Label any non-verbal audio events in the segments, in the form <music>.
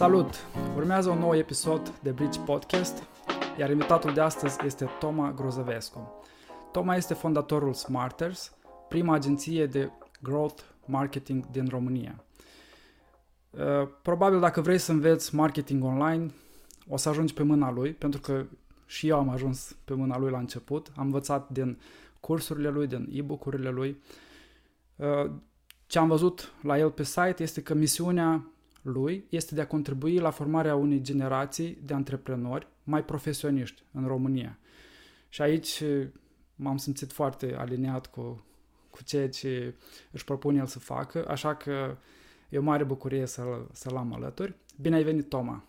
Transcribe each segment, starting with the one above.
Salut! Urmează un nou episod de Bridge Podcast, iar invitatul de astăzi este Toma Grozăvescu. Toma este fondatorul Smarters, prima agenție de growth marketing din România. Uh, probabil dacă vrei să înveți marketing online, o să ajungi pe mâna lui, pentru că și eu am ajuns pe mâna lui la început. Am învățat din cursurile lui, din e-book-urile lui. Uh, ce am văzut la el pe site este că misiunea lui este de a contribui la formarea unei generații de antreprenori mai profesioniști în România. Și aici m-am simțit foarte aliniat cu, cu ceea ce își propune el să facă, așa că e o mare bucurie să-l, să-l am alături. Bine ai venit, Toma!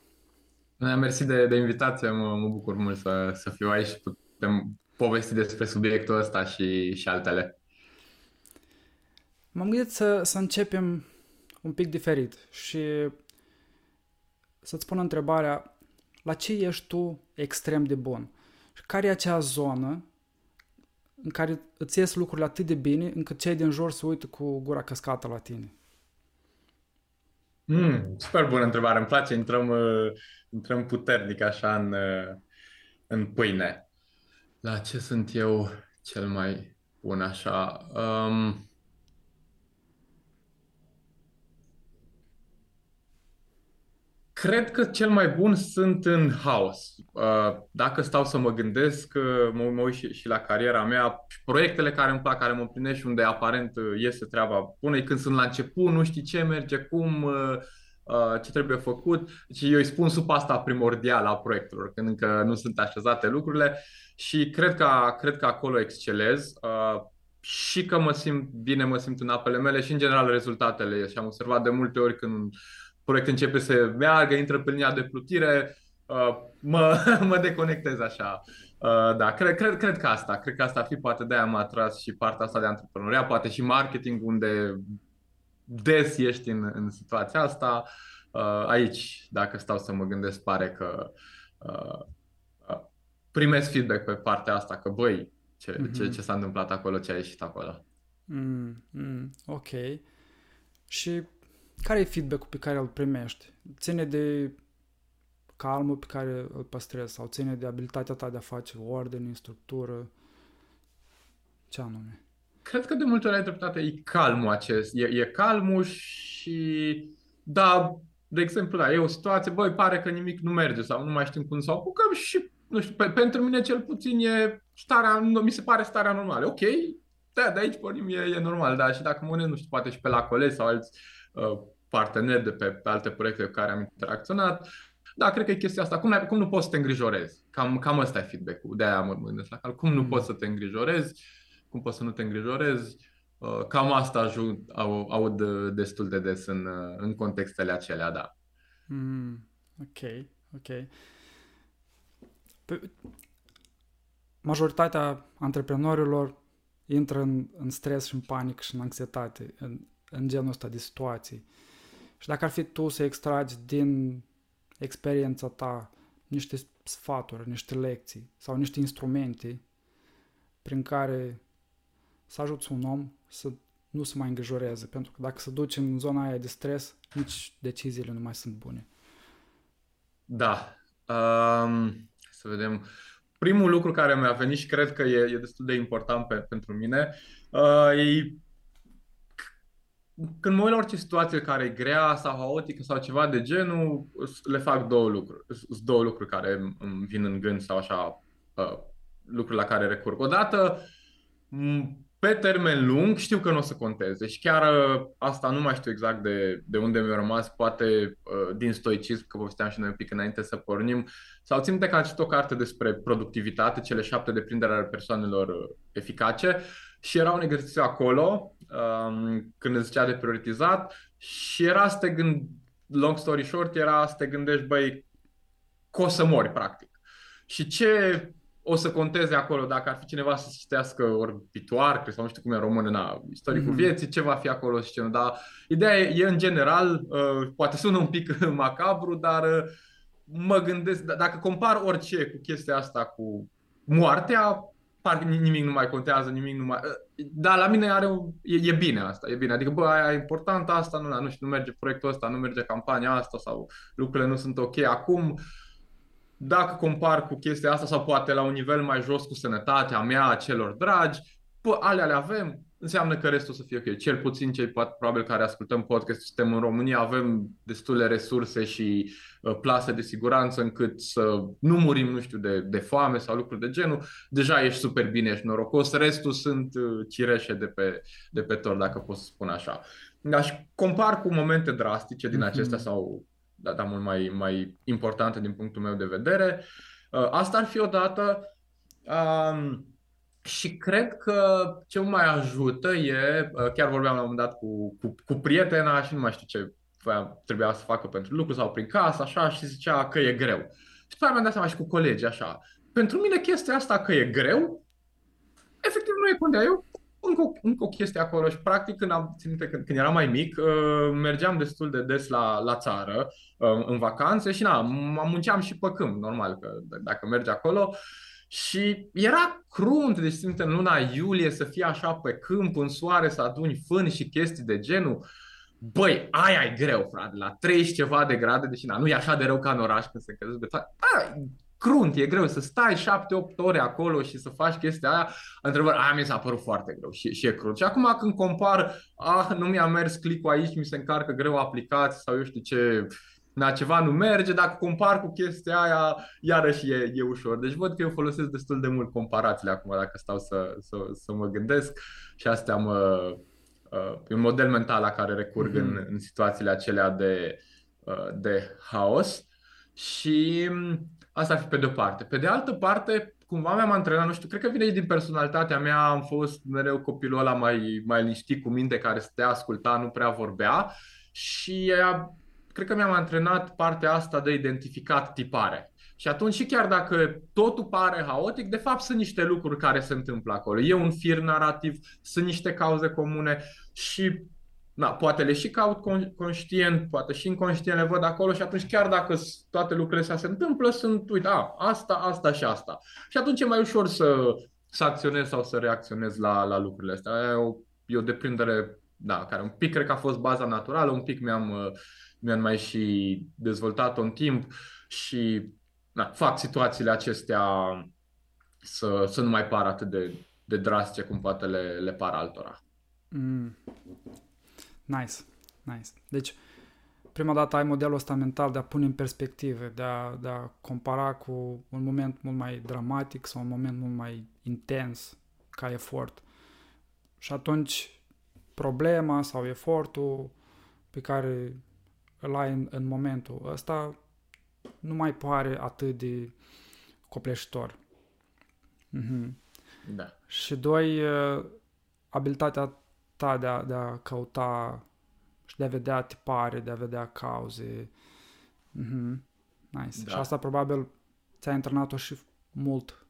Mersi de, de invitație, mă, mă bucur mult să, să fiu aici și putem povesti despre subiectul ăsta și, și altele. M-am gândit să, să începem un pic diferit și să-ți pun întrebarea la ce ești tu extrem de bun? Și care e acea zonă în care îți ies lucrurile atât de bine încât cei din jur se uită cu gura căscată la tine? Mm, super bună întrebare. Îmi place, intrăm, uh, intrăm puternic așa în, uh, în pâine. La ce sunt eu cel mai bun așa? Um, Cred că cel mai bun sunt în haos. Uh, dacă stau să mă gândesc, uh, mă, mă uit și, și la cariera mea, proiectele care îmi plac, care mă împlinesc și unde aparent uh, iese treaba bună, când sunt la început, nu știi ce merge, cum, ce trebuie făcut. Deci eu îi spun sub asta primordială a proiectelor, când încă nu sunt așezate lucrurile și cred că, cred că acolo excelez și că mă simt bine, mă simt în apele mele și în general rezultatele. Și am observat de multe ori când proiect începe să meargă, intră pe linia de plutire, uh, mă, <laughs> mă deconectez așa. Uh, da, cred, cred, cred că asta, cred că asta ar fi poate de-aia m-a atras și partea asta de antreprenoria, poate și marketing, unde des ești în, în situația asta. Uh, aici, dacă stau să mă gândesc, pare că primesc feedback pe partea asta, că băi, ce, mm-hmm. ce, ce s-a întâmplat acolo, ce a ieșit acolo. Mm, mm, ok. Și care e feedback-ul pe care îl primești? Ține de calmul pe care îl păstrezi sau ține de abilitatea ta de a face ordine, structură? Ce anume? Cred că de multe ori ai dreptate, e calmul acest. E, e calmul și da, de exemplu, da, e o situație, băi, pare că nimic nu merge sau nu mai știm cum să o apucăm și, nu știu, pe, pentru mine cel puțin e starea, mi se pare starea normală. Ok, da, de aici pornim, e, e normal, da, și dacă mă nu știu, poate și pe la colegi sau alți Uh, parteneri de pe, pe alte proiecte cu care am interacționat. Da, cred că e chestia asta. Cum, cum nu poți să te îngrijorezi? Cam, cam ăsta e feedback-ul. De-aia mă gândesc la cal. Cum nu mm. poți să te îngrijorezi? Cum poți să nu te îngrijorezi? Uh, cam asta ajung, au, aud destul de des în, uh, în contextele acelea, da. Mm, ok, ok. Pe, majoritatea antreprenorilor intră în, în stres și în panic și în anxietate în, în genul ăsta de situații. Și dacă ar fi tu să extragi din experiența ta niște sfaturi, niște lecții sau niște instrumente prin care să ajuți un om să nu se mai îngrijoreze, pentru că dacă se duce în zona aia de stres, nici deciziile nu mai sunt bune. Da. Um, să vedem. Primul lucru care mi-a venit și cred că e, e destul de important pe, pentru mine uh, e când mă uit la orice situație care e grea sau haotică sau ceva de genul, le fac două lucruri. Sunt două lucruri care îmi vin în gând sau așa, uh, lucruri la care recurg. Odată, pe termen lung, știu că nu o să conteze și chiar uh, asta nu mai știu exact de, de unde mi-a rămas, poate uh, din stoicism, că povesteam și noi un pic înainte să pornim, sau țin că am citit o carte despre productivitate, cele șapte deprindere ale persoanelor eficace și era un exercițiu acolo um, când îți zicea de prioritizat și era să te gând, long story short, era să te gândești, băi, că o să mori, practic. Și ce o să conteze acolo dacă ar fi cineva să citească orbituar, sau nu știu cum e în română, na, istoricul mm-hmm. vieții, ce va fi acolo și ce nu. Dar ideea e, e în general, uh, poate sună un pic <laughs> macabru, dar uh, mă gândesc, d- dacă compar orice cu chestia asta cu moartea, parcă nimic nu mai contează, nimic nu mai... Dar la mine are un... e, e bine asta, e bine. Adică, bă, aia e important, asta nu, nu știu, nu merge proiectul ăsta, nu merge campania asta sau lucrurile nu sunt ok acum. Dacă compar cu chestia asta sau poate la un nivel mai jos cu sănătatea mea, a celor dragi, bă, alea le avem, înseamnă că restul să fie ok. Cel puțin cei probabil care ascultăm podcast suntem în România, avem destule resurse și uh, plase de siguranță încât să nu murim, nu știu, de, de foame sau lucruri de genul. Deja ești super bine, ești norocos. Restul sunt uh, cireșe de pe, de pe tor, dacă pot să spun așa. Aș compar cu momente drastice din mhm. acestea sau da, da, mult mai, mai importante din punctul meu de vedere. Uh, asta ar fi o dată. Um, și cred că ce mai ajută e, uh, chiar vorbeam la un moment dat cu, cu, cu prietena și nu mai știu ce trebuia să facă pentru lucru sau prin casă, așa, și zicea că e greu. Și după mi-am dat seama și cu colegi, așa. Pentru mine chestia asta că e greu, efectiv nu e condea. Eu încă, încă o chestie acolo și practic când am ținut când, când eram mai mic, uh, mergeam destul de des la, la țară uh, în vacanțe și na, mă munceam și pe câmp, normal că dacă mergi acolo și era crunt, deci simte în luna iulie să fie așa pe câmp, în soare, să aduni fân și chestii de genul. Băi, aia e greu, frate, la 30 ceva de grade, deși na, nu e așa de rău ca în oraș când se încălzesc beton. crunt, e greu să stai 7-8 ore acolo și să faci chestia aia. Întrebări, aia mi s-a părut foarte greu și, și e crunt. Și acum când compar, ah, nu mi-a mers click aici, mi se încarcă greu aplicații sau eu știu ce, na, ceva nu merge, dacă compar cu chestia aia, iarăși e, e ușor. Deci văd că eu folosesc destul de mult comparațiile acum, dacă stau să, să, să mă gândesc și astea mă... Uh, e un model mental la care recurg mm-hmm. în, mhm. în situațiile acelea de, uh, de haos și um, asta ar fi pe de-o parte. Pe de altă parte, cumva mi-am antrenat, nu știu, cred că vine din personalitatea mea, am fost mereu copilul ăla mai, mai liniștit cu minte, care stătea, asculta, nu prea vorbea și cred că mi-am antrenat partea asta de identificat tipare. Și atunci și chiar dacă totul pare haotic, de fapt sunt niște lucruri care se întâmplă acolo. E un fir narrativ, sunt niște cauze comune și na, poate le și caut conștient, poate și inconștient le văd acolo și atunci chiar dacă toate lucrurile astea se întâmplă, sunt, uite, a, asta, asta și asta. Și atunci e mai ușor să, să acționez sau să reacționez la, la lucrurile astea. E o, e o deprindere, da, care un pic cred că a fost baza naturală, un pic mi-am uh, mi-am mai și dezvoltat în timp și na, fac situațiile acestea să, să nu mai pară atât de, de drastice cum poate le, le par altora. Mm. Nice, nice. Deci, prima dată ai modelul ăsta mental de a pune în perspective, de a, de a compara cu un moment mult mai dramatic sau un moment mult mai intens ca efort. Și atunci problema sau efortul pe care îl ai în, în momentul ăsta, nu mai pare atât de copleșitor. Mm-hmm. Da. Și doi, abilitatea ta de a, de a căuta și de a vedea tipare, de a vedea cauze. Mm-hmm. Nice. Da. Și asta probabil ți-a antrenat-o și mult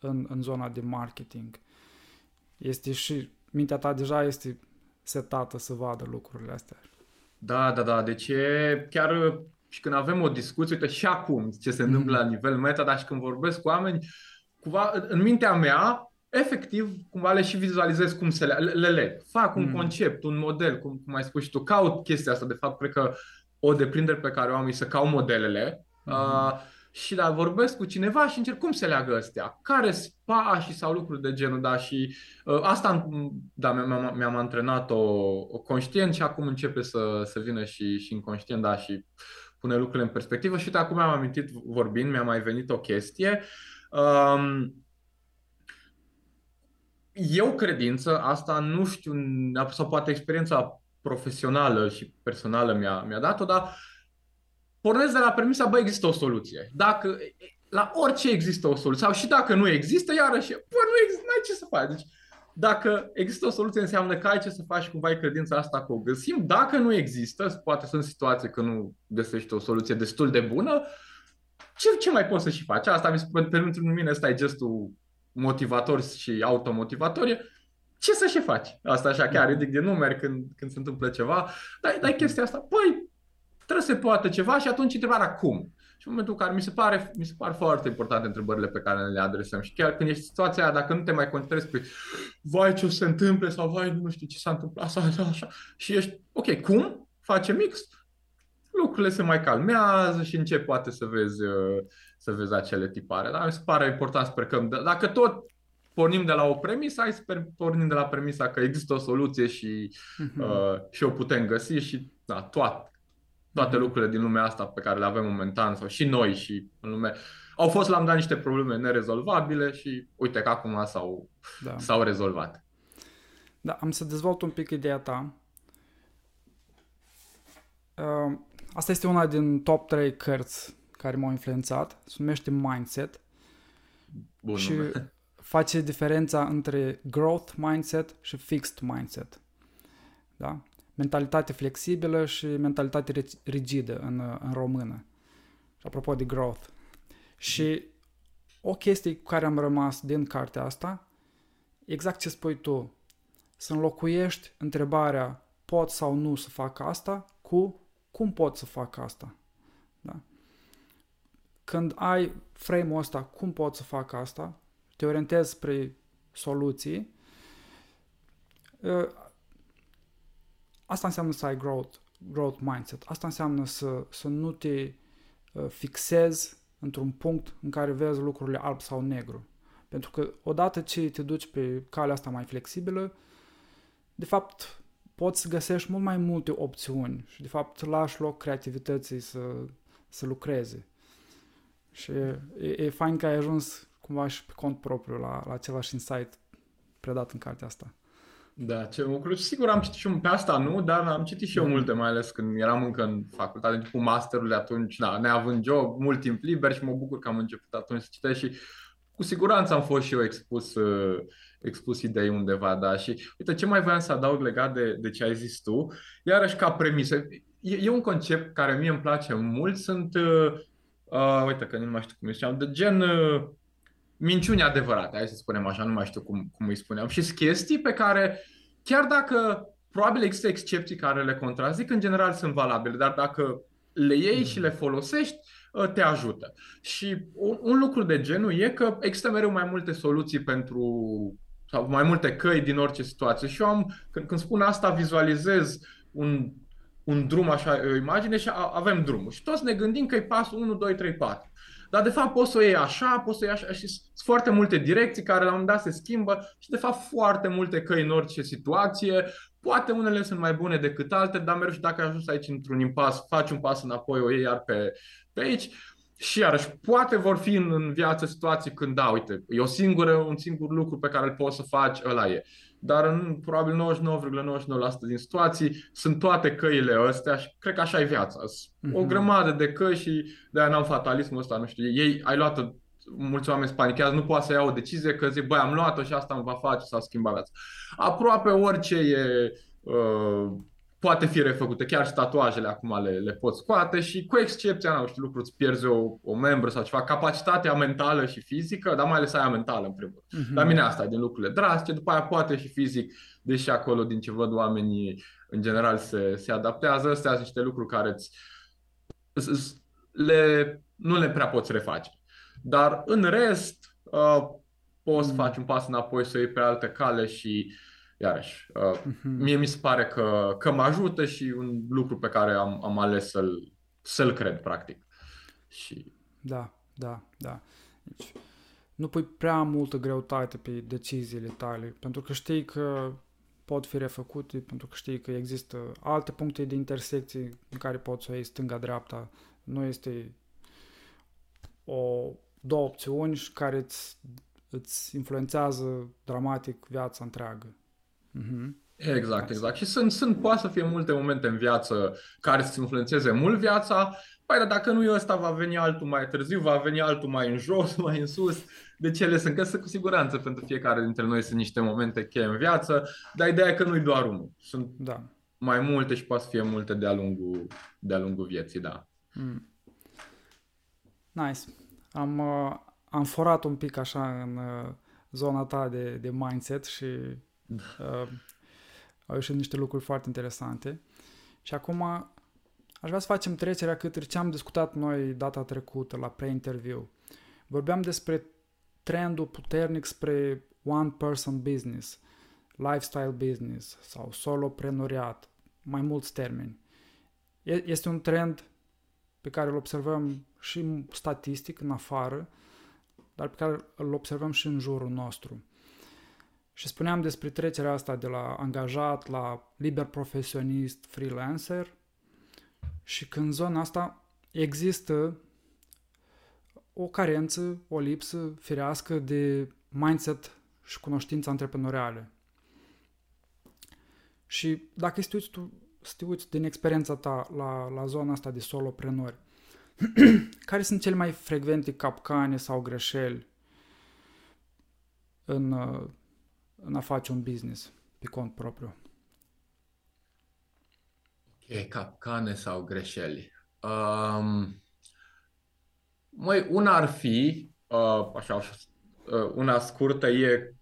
în, în zona de marketing. Este și mintea ta deja este setată să vadă lucrurile astea. Da, da, da. Deci e chiar și când avem o discuție, uite și acum ce se întâmplă mm-hmm. la nivel meta, dar și când vorbesc cu oameni, cumva în mintea mea, efectiv, cumva le și vizualizez cum se le, le leg. Fac un mm. concept, un model, cum, cum ai spus și tu, caut chestia asta. De fapt, cred că o deprindere pe care o am e să caut modelele. Mm. Uh, și da, vorbesc cu cineva și încerc cum se leagă astea, care sunt pașii sau lucruri de genul, da, și uh, asta, da, mi-am, mi-am antrenat-o o conștient și acum începe să, să vină și, și inconștient, da, și pune lucrurile în perspectivă și uite, acum am amintit vorbind, mi-a mai venit o chestie. Um, eu credință, asta nu știu, sau poate experiența profesională și personală mi-a, mi-a dat-o, dar pornesc de la premisa, bă, există o soluție. Dacă, la orice există o soluție, sau și dacă nu există, iarăși, bă, nu există, n-ai ce să faci. Deci, dacă există o soluție, înseamnă că ai ce să faci, cumva ai credința asta că o găsim. Dacă nu există, poate sunt situații că nu găsești o soluție destul de bună, ce, ce mai poți să și faci? Asta mi se pentru mine ăsta e gestul motivator și automotivator. Ce să și faci? Asta așa chiar ridic de numeri când, când se întâmplă ceva. Dar, dar chestia asta, păi, trebuie să se poată ceva și atunci întrebarea cum. Și în momentul în care mi se pare, mi se par foarte importante întrebările pe care le adresăm. Și chiar când ești în situația aia, dacă nu te mai concentrezi pe vai ce o se întâmple sau vai nu știu ce s-a întâmplat sau așa, așa și ești, ok, cum? Face mix? Lucrurile se mai calmează și încep poate să vezi, uh, să vezi acele tipare. Dar mi se pare important să plecăm. Dacă tot pornim de la o premisă, hai să pornim de la premisa că există o soluție și, uh-huh. uh, și o putem găsi și da, toate, toate uh-huh. lucrurile din lumea asta pe care le avem momentan sau și noi și în lume au fost la un dat niște probleme nerezolvabile și uite că acum s-au, da. s-au rezolvat. Da, am să dezvolt un pic ideea ta. Uh, asta este una din top 3 cărți care m-au influențat. Se numește Mindset. Bun și nume <laughs> face diferența între growth mindset și fixed mindset. Da? Mentalitate flexibilă și mentalitate rigidă în, în română. Și apropo de growth. Și o chestie cu care am rămas din cartea asta, exact ce spui tu, să înlocuiești întrebarea pot sau nu să fac asta cu cum pot să fac asta. Da? Când ai frame-ul ăsta, cum pot să fac asta, te orientezi spre soluții, ă, asta înseamnă să ai growth, growth mindset. Asta înseamnă să, să nu te ă, fixezi într-un punct în care vezi lucrurile alb sau negru. Pentru că odată ce te duci pe calea asta mai flexibilă, de fapt poți să găsești mult mai multe opțiuni și de fapt lași loc creativității să, să lucreze. Și e, e fain că ai ajuns cumva și pe cont propriu la, la același insight predat în cartea asta. Da, ce lucru. Sigur am citit și un pe asta, nu, dar am citit și eu mm. multe, mai ales când eram încă în facultate, cu masterul atunci, da, neavând job, mult timp liber și mă bucur că am început atunci să citesc și cu siguranță am fost și eu expus, uh, expus idei undeva, da, și uite, ce mai voiam să adaug legat de, de ce ai zis tu, iarăși ca premisă, e, e un concept care mie îmi place mult, sunt, uh, uh, uite că nu mai știu cum îi ziceam, de gen uh, minciuni adevărate, hai să spunem așa, nu mai știu cum, cum îi spuneam, și chestii pe care, chiar dacă probabil există excepții care le contrazic, în general sunt valabile, dar dacă le iei și le folosești, ă, te ajută. Și un, un lucru de genul e că există mereu mai multe soluții pentru sau mai multe căi din orice situație. Și eu am, când, când spun asta, vizualizez un, un drum, așa, o imagine și a, avem drumul. Și toți ne gândim că e pasul 1, 2, 3, 4. Dar de fapt poți să o iei așa, poți să o iei așa și sunt foarte multe direcții care la un moment dat se schimbă și de fapt foarte multe căi în orice situație. Poate unele sunt mai bune decât alte, dar mergi și dacă ai ajuns aici într-un impas, faci un pas înapoi, o iei iar pe, pe aici. Și iarăși, poate vor fi în, în viață situații când, da, uite, e o singură, un singur lucru pe care îl poți să faci, ăla e dar în probabil 99,99% din situații sunt toate căile astea și cred că așa e viața. Mm-hmm. O grămadă de căi și de-aia n-am fatalismul ăsta, nu știu, ei, ai luat mulți oameni spanichează, nu poate să ia o decizie că zic, băi, am luat-o și asta îmi va face sau schimba viața. Aproape orice e uh, poate fi refăcută. Chiar și tatuajele acum le, le pot scoate și cu excepția, nu știu, lucruri, îți pierzi o, o membră sau ceva, capacitatea mentală și fizică, dar mai ales aia mentală în primul rând. Uh-huh. La mine asta e din lucrurile drastice, după aia poate și fizic, deși acolo din ce văd oamenii în general se, se adaptează, astea sunt niște lucruri care îți, le, nu le prea poți reface. Dar în rest, uh, poți să mhm. faci un pas înapoi, să iei pe altă cale și iarăși, uh, uh-huh. mie mi se pare că, că mă ajută și un lucru pe care am, am ales să-l, să-l cred, practic. Și... Da, da, da. Deci, nu pui prea multă greutate pe deciziile tale, pentru că știi că pot fi refăcute, pentru că știi că există alte puncte de intersecție în care poți să o iei stânga-dreapta. Nu este o, două opțiuni care îți, îți influențează dramatic viața întreagă. Mm-hmm. Exact, exact. Și sunt, sunt, poate să fie multe momente în viață care să influențeze mult viața, Păi, dar dacă nu e ăsta, va veni altul mai târziu, va veni altul mai în jos, <laughs> mai în sus. De ce le sunt? Că sunt cu siguranță pentru fiecare dintre noi sunt niște momente cheie în viață, dar ideea e că nu-i doar unul. Sunt da. mai multe și poate să fie multe de-a lungul, de-a lungul vieții, da. Mm. Nice. Am, uh, am forat un pic așa în uh, zona ta de, de mindset și Uh, au ieșit niște lucruri foarte interesante. Și acum aș vrea să facem trecerea către ce am discutat noi data trecută la pre-interview. Vorbeam despre trendul puternic spre one-person business, lifestyle business sau soloprenoriat, mai mulți termeni. Este un trend pe care îl observăm și statistic în afară, dar pe care îl observăm și în jurul nostru. Și spuneam despre trecerea asta de la angajat la liber profesionist, freelancer și că în zona asta există o carență, o lipsă firească de mindset și cunoștință antreprenoriale. Și dacă să te uiți, tu, să te uiți din experiența ta la, la zona asta de soloprenori, <clears throat> care sunt cele mai frecvente capcane sau greșeli în, în a face un business pe cont propriu? Ok, capcane sau greșeli. Um, măi, una ar fi, uh, așa, uh, una scurtă e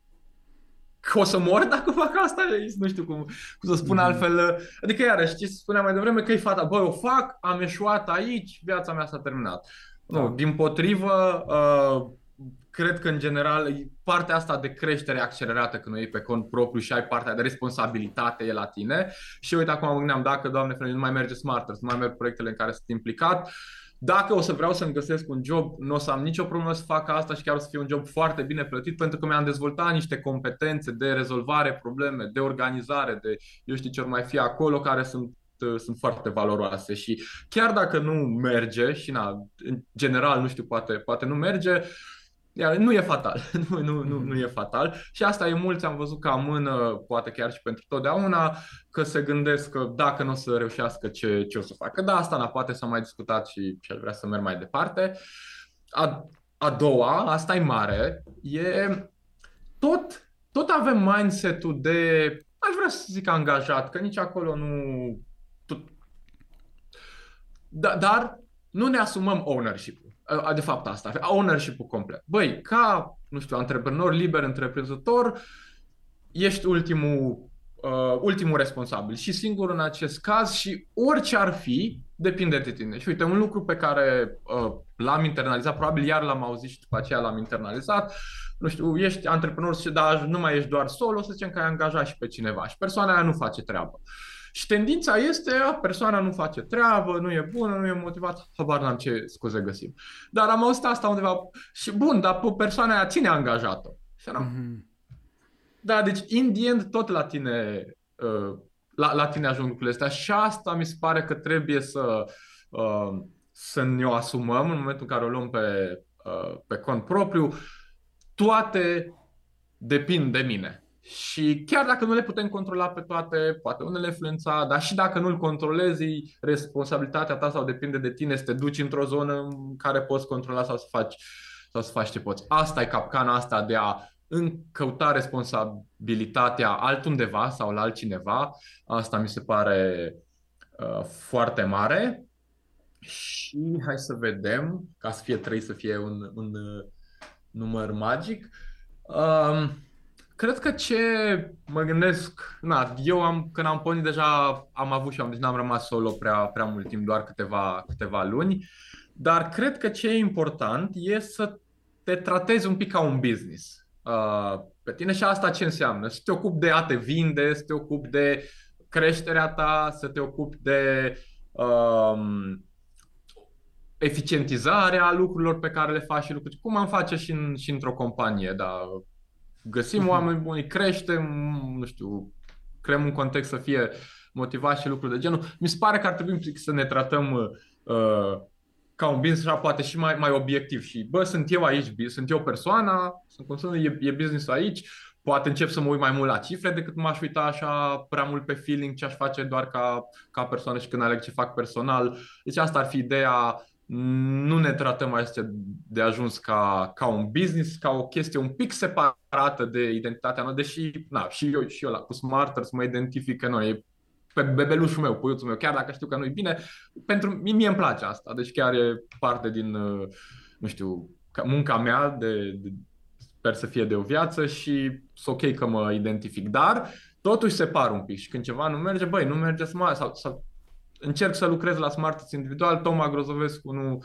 că o să mor dacă fac asta, nu știu cum, cum să spun mm-hmm. altfel. Adică, iarăși, ce spuneam mai devreme, că e fata, băi, o fac, am eșuat aici, viața mea s-a terminat. Da. Nu, din potrivă, uh, cred că, în general, partea asta de creștere accelerată când o iei pe cont propriu și ai partea de responsabilitate e la tine. Și uite, acum mă gândeam, dacă, Doamne, nu mai merge Smarter, nu mai merg proiectele în care sunt implicat, uh, dacă o să vreau să-mi găsesc un job, nu o să am nicio problemă să fac asta și chiar o să fie un job foarte bine plătit pentru că mi-am dezvoltat niște competențe de rezolvare probleme, de organizare, de eu știu ce ori mai fi acolo, care sunt sunt foarte valoroase și chiar dacă nu merge și na, în general, nu știu, poate, poate nu merge, iar nu e fatal, <laughs> nu, nu, nu, nu e fatal și asta e mulți, am văzut ca mână, poate chiar și pentru totdeauna, că se gândesc că dacă nu o să reușească, ce, ce o să facă. Da, asta na, poate s-a mai discutat și, și aș vrea să merg mai departe. A, a doua, asta e mare, e tot, tot avem mindset-ul de, aș vrea să zic angajat, că nici acolo nu... Tot, da, dar nu ne asumăm ownership de fapt asta, ownership-ul complet. Băi, ca, nu știu, antreprenor liber, întreprinzător, ești ultimul, uh, ultimul responsabil și singur în acest caz și orice ar fi, depinde de tine. Și uite, un lucru pe care uh, l-am internalizat, probabil iar l-am auzit și după aceea l-am internalizat, nu știu, ești antreprenor și dar nu mai ești doar solo, să zicem că ai angajat și pe cineva și persoana aia nu face treabă. Și tendința este, a, persoana nu face treabă, nu e bună, nu e motivată, habar n-am ce scuze găsim. Dar am auzit asta undeva și bun, dar pe persoana aia ține angajat-o. Și eram, mm-hmm. Da, deci in the end tot la tine, uh, la, la tine ajung lucrurile astea și asta mi se pare că trebuie să, uh, să ne o asumăm în momentul în care o luăm pe, uh, pe cont propriu. Toate depind de mine. Și chiar dacă nu le putem controla pe toate, poate unele influența, dar și dacă nu-l controlezi, responsabilitatea ta sau depinde de tine să te duci într-o zonă în care poți controla sau să faci, sau să faci ce poți. Asta e capcana asta de a încăuta responsabilitatea altundeva sau la altcineva. Asta mi se pare uh, foarte mare. Și hai să vedem, ca să fie trei, să fie un, un uh, număr magic. Uh, Cred că ce mă gândesc, na, eu am, când am pornit deja am avut și am, deci n-am rămas solo prea, prea mult timp, doar câteva, câteva luni, dar cred că ce e important e să te tratezi un pic ca un business uh, pe tine și asta ce înseamnă? Să te ocupi de a te vinde, să te ocupi de creșterea ta, să te ocupi de um, eficientizarea lucrurilor pe care le faci și lucruri, cum am face și, în, și într-o companie, da, găsim uh-huh. oameni buni, creștem, nu știu, creăm un context să fie motivat și lucruri de genul. Mi se pare că ar trebui să ne tratăm uh, ca un business așa poate și mai, mai obiectiv și bă, sunt eu aici, sunt eu persoana, sunt consumă, e, e business aici, poate încep să mă uit mai mult la cifre decât m-aș uita așa prea mult pe feeling ce aș face doar ca, ca persoană și când aleg ce fac personal. Deci asta ar fi ideea nu ne tratăm mai de ajuns ca, ca un business, ca o chestie un pic separată de identitatea noastră, deși na, și eu și eu la, cu Smarters mă identifică noi, pe bebelușul meu, puiuțul meu, chiar dacă știu că nu-i bine, pentru mie, mie îmi place asta, deci chiar e parte din, uh, nu știu, munca mea de, de sper să fie de o viață și sunt ok că mă identific, dar totuși separ un pic și când ceva nu merge, băi, nu merge să mai, sau, sau încerc să lucrez la Smartest individual, Toma Grozovescu nu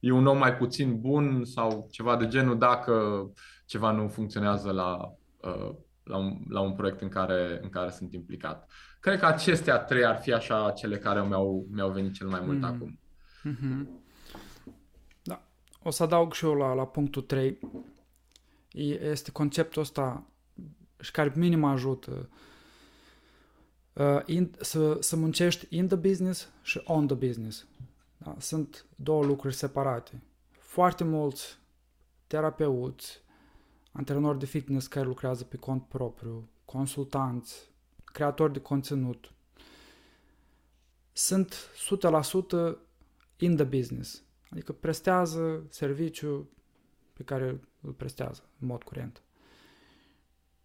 e un om mai puțin bun sau ceva de genul dacă ceva nu funcționează la, uh, la, un, la un proiect în care, în care sunt implicat. Cred că acestea trei ar fi așa cele care mi-au, mi-au venit cel mai mult mm. acum. Mm-hmm. Da. O să adaug și eu la, la punctul 3. Este conceptul ăsta și care minim ajută uh, in, să, să muncești in the business și on the business. Da? Sunt două lucruri separate. Foarte mulți terapeuți, antrenori de fitness care lucrează pe cont propriu, consultanți, creatori de conținut, sunt 100% in the business. Adică prestează serviciu pe care îl prestează în mod curent.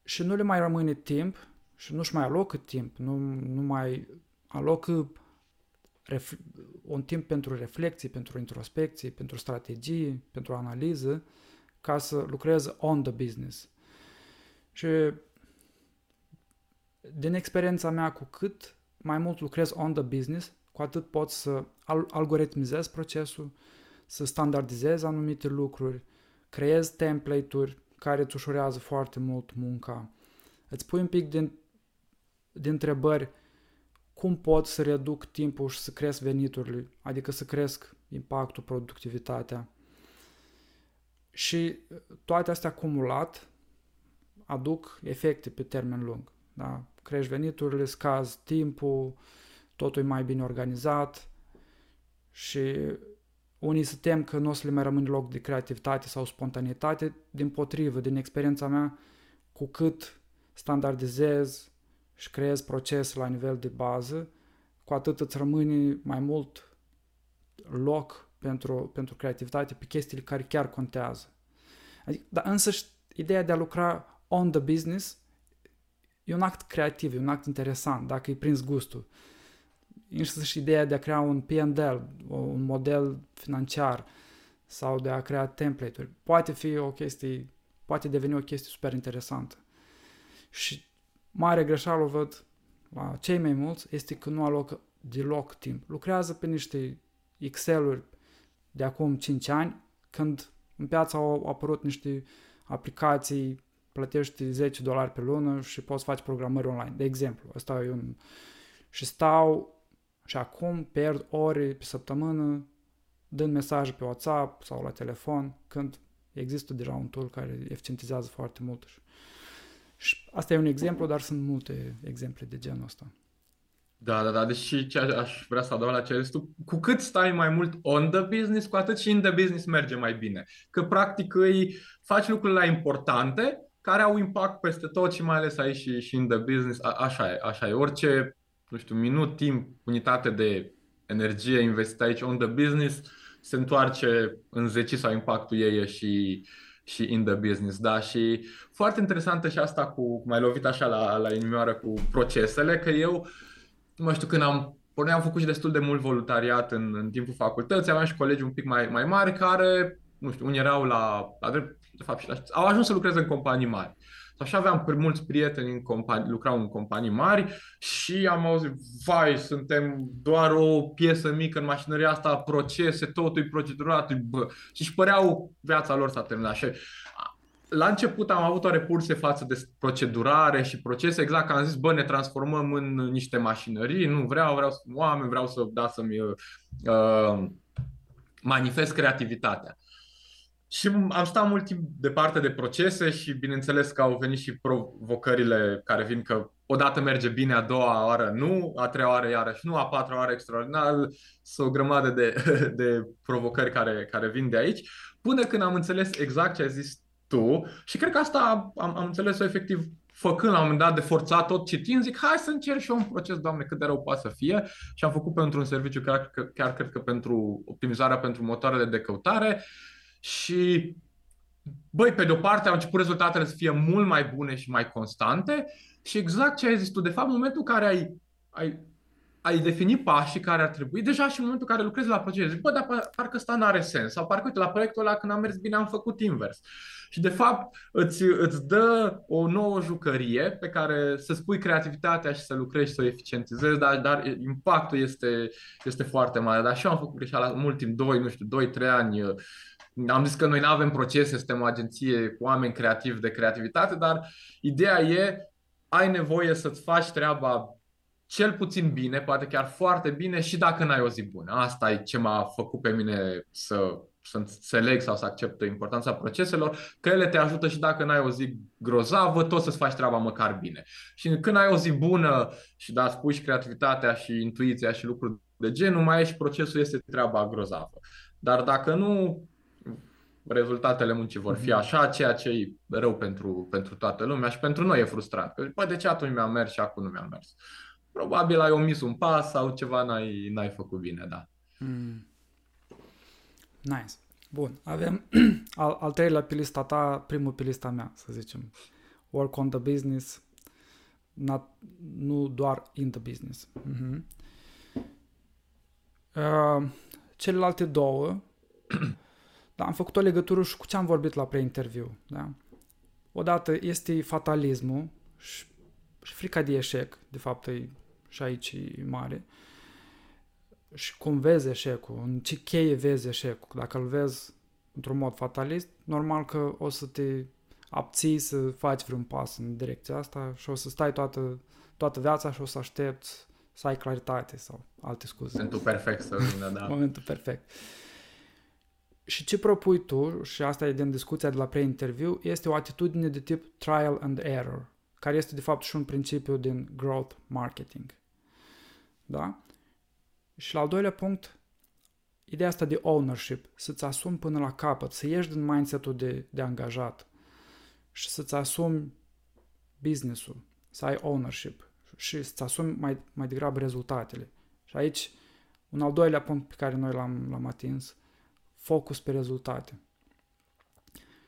Și nu le mai rămâne timp și nu-și mai alocă timp, nu, nu mai alocă ref, un timp pentru reflexie, pentru introspecție, pentru strategii, pentru analiză, ca să lucreze on the business. Și din experiența mea, cu cât mai mult lucrez on the business, cu atât pot să algoritmizez procesul, să standardizez anumite lucruri, creez template-uri care îți ușurează foarte mult munca. Îți pui un pic din, din întrebări cum pot să reduc timpul și să cresc veniturile, adică să cresc impactul, productivitatea. Și toate astea acumulat aduc efecte pe termen lung. Da? Crești veniturile, scazi timpul, totul e mai bine organizat și unii se tem că nu o să le mai rămâne loc de creativitate sau spontaneitate, din potrivă, din experiența mea, cu cât standardizez și creez proces la nivel de bază, cu atât îți rămâne mai mult loc pentru, pentru creativitate pe chestiile care chiar contează. Adică, dar însă ideea de a lucra on the business e un act creativ, e un act interesant, dacă îi prins gustul. și ideea de a crea un P&L, un model financiar sau de a crea template-uri, poate fi o chestie, poate deveni o chestie super interesantă. Și mare greșeală o văd la cei mai mulți este că nu alocă deloc timp. Lucrează pe niște Excel-uri de acum 5 ani, când în piață au apărut niște aplicații plătești 10 dolari pe lună și poți face programări online. De exemplu, asta e un... Și stau și acum pierd ore pe săptămână dând mesaje pe WhatsApp sau la telefon când există deja un tool care eficientizează foarte mult. Și asta e un exemplu, dar sunt multe exemple de genul ăsta. Da, da, da, deși ce aș vrea să adaug la ce tu, cu cât stai mai mult on the business, cu atât și in the business merge mai bine. Că practic îi faci lucrurile importante care au impact peste tot și mai ales aici și, și in the business. A, așa e, așa e. Orice, nu știu, minut, timp, unitate de energie investită aici on the business se întoarce în 10 sau impactul ei și, și in the business, da? Și foarte interesantă și asta cu, mai lovit așa la, la inimioară cu procesele, că eu, nu știu, când am Până am făcut și destul de mult voluntariat în, în timpul facultății, aveam și colegi un pic mai, mai mari care, nu știu, unii erau la, la drept, de fapt, și la, au ajuns să lucreze în companii mari. Așa aveam mulți prieteni în companii, lucrau în companii mari și am auzit, vai, suntem doar o piesă mică în mașinăria asta, procese, totul e procedurat, bă. Și își păreau viața lor s-a terminat. Și la început am avut o repulsie față de procedurare și procese, exact ca am zis, bă, ne transformăm în niște mașinării, nu vreau, vreau să oameni, vreau să, da, să-mi uh, manifest creativitatea. Și am stat mult timp departe de procese și bineînțeles că au venit și provocările care vin că odată merge bine, a doua oară nu, a treia oară iarăși nu, a patra oară extraordinar, sunt o grămadă de, <laughs> de provocări care, care vin de aici, până când am înțeles exact ce ai zis tu și cred că asta am, am înțeles-o efectiv făcând la un moment dat de forțat tot citind, zic hai să încerc și eu un proces, doamne, cât de rău poate să fie. Și am făcut pentru un serviciu, chiar, chiar cred că pentru optimizarea pentru motoarele de căutare și, băi, pe de-o parte au început rezultatele să fie mult mai bune și mai constante și exact ce ai zis tu, de fapt, în momentul în care ai, ai ai defini pașii care ar trebui, deja și în momentul în care lucrezi la proces, zici, bă, dar parcă ăsta nu are sens, sau parcă, uite, la proiectul ăla când am mers bine am făcut invers. Și, de fapt, îți, îți dă o nouă jucărie pe care să spui creativitatea și să lucrezi și să o eficientizezi, dar, dar impactul este, este foarte mare. Dar și eu am făcut greșeala mult timp, 2, nu știu, 2-3 ani, am zis că noi nu avem procese, suntem o agenție cu oameni creativi de creativitate, dar ideea e, ai nevoie să-ți faci treaba cel puțin bine, poate chiar foarte bine și dacă n-ai o zi bună. Asta e ce m-a făcut pe mine să, să înțeleg sau să accept importanța proceselor, că ele te ajută și dacă n-ai o zi grozavă, tot să-ți faci treaba măcar bine. Și când ai o zi bună și da, spui și creativitatea și intuiția și lucruri de genul, mai e și procesul este treaba grozavă. Dar dacă nu, rezultatele muncii vor fi mhm. așa, ceea ce e rău pentru, pentru toată lumea și pentru noi e frustrant. Că, păi, de ce atunci mi-a mers și acum nu mi-a mers? Probabil ai omis un pas sau ceva n-ai, n-ai făcut bine, da. Mm. Nice. Bun, avem <clears throat> al, al treilea pe lista ta, primul pe lista mea, să zicem. Work on the business, not, nu doar in the business. Mm-hmm. Uh, celelalte două <clears throat> Da, am făcut o legătură și cu ce am vorbit la pre-interviu. Da? Odată este fatalismul și, și frica de eșec, de fapt e și aici e mare. Și cum vezi eșecul, în ce cheie vezi eșecul. Dacă îl vezi într-un mod fatalist, normal că o să te abții să faci vreun pas în direcția asta și o să stai toată, toată viața și o să aștepți să ai claritate sau alte scuze. Momentul perfect să vină, da. Momentul perfect. Uh, și ce propui tu, și asta e din discuția de la pre-interviu, este o atitudine de tip trial and error, care este de fapt și un principiu din growth marketing. Da? Și la al doilea punct, ideea asta de ownership, să-ți asumi până la capăt, să ieși din mindset-ul de, de angajat și să-ți asumi business-ul, să ai ownership și să-ți asumi mai, mai degrabă rezultatele. Și aici, un al doilea punct pe care noi l-am, l-am atins, focus pe rezultate.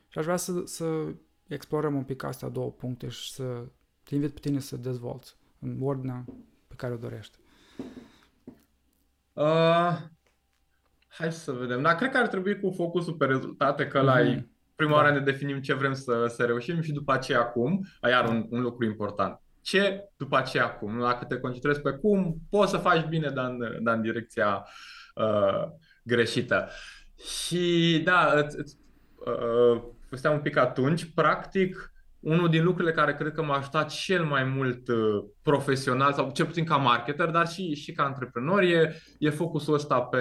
Și aș vrea să, să explorăm un pic astea două puncte și să te invit pe tine să dezvolți în ordinea pe care o dorești. Uh, hai să vedem. Dar cred că ar trebui cu focusul pe rezultate, că mm-hmm. la mhm. prima da. oară ne definim ce vrem să, să reușim și după aceea cum. Iar un, un lucru important. Ce după aceea cum? Dacă te concentrezi pe cum, poți să faci bine, dar în, dar în direcția uh, greșită. Și da, îți, îți, uh, un pic atunci, practic, unul din lucrurile care cred că m-a ajutat cel mai mult uh, profesional sau cel puțin ca marketer, dar și, și ca antreprenor e, e focusul ăsta pe,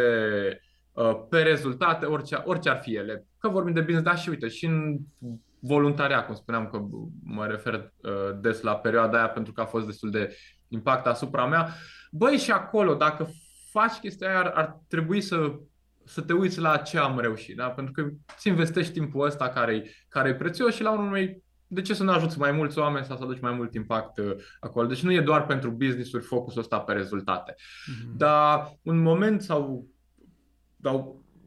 uh, pe rezultate, orice, orice ar fi ele. Că vorbim de business, dar și uite, și în voluntariat, cum spuneam că mă refer uh, des la perioada aia pentru că a fost destul de impact asupra mea. Băi, și acolo, dacă faci chestia aia, ar, ar trebui să să te uiți la ce am reușit, da? pentru că îți investești timpul ăsta care e care prețios și la urmă de ce să nu ajuți mai mulți oameni sau să aduci mai mult impact uh, acolo? Deci nu e doar pentru business-uri focusul ăsta pe rezultate. Mm-hmm. Dar un moment sau dar,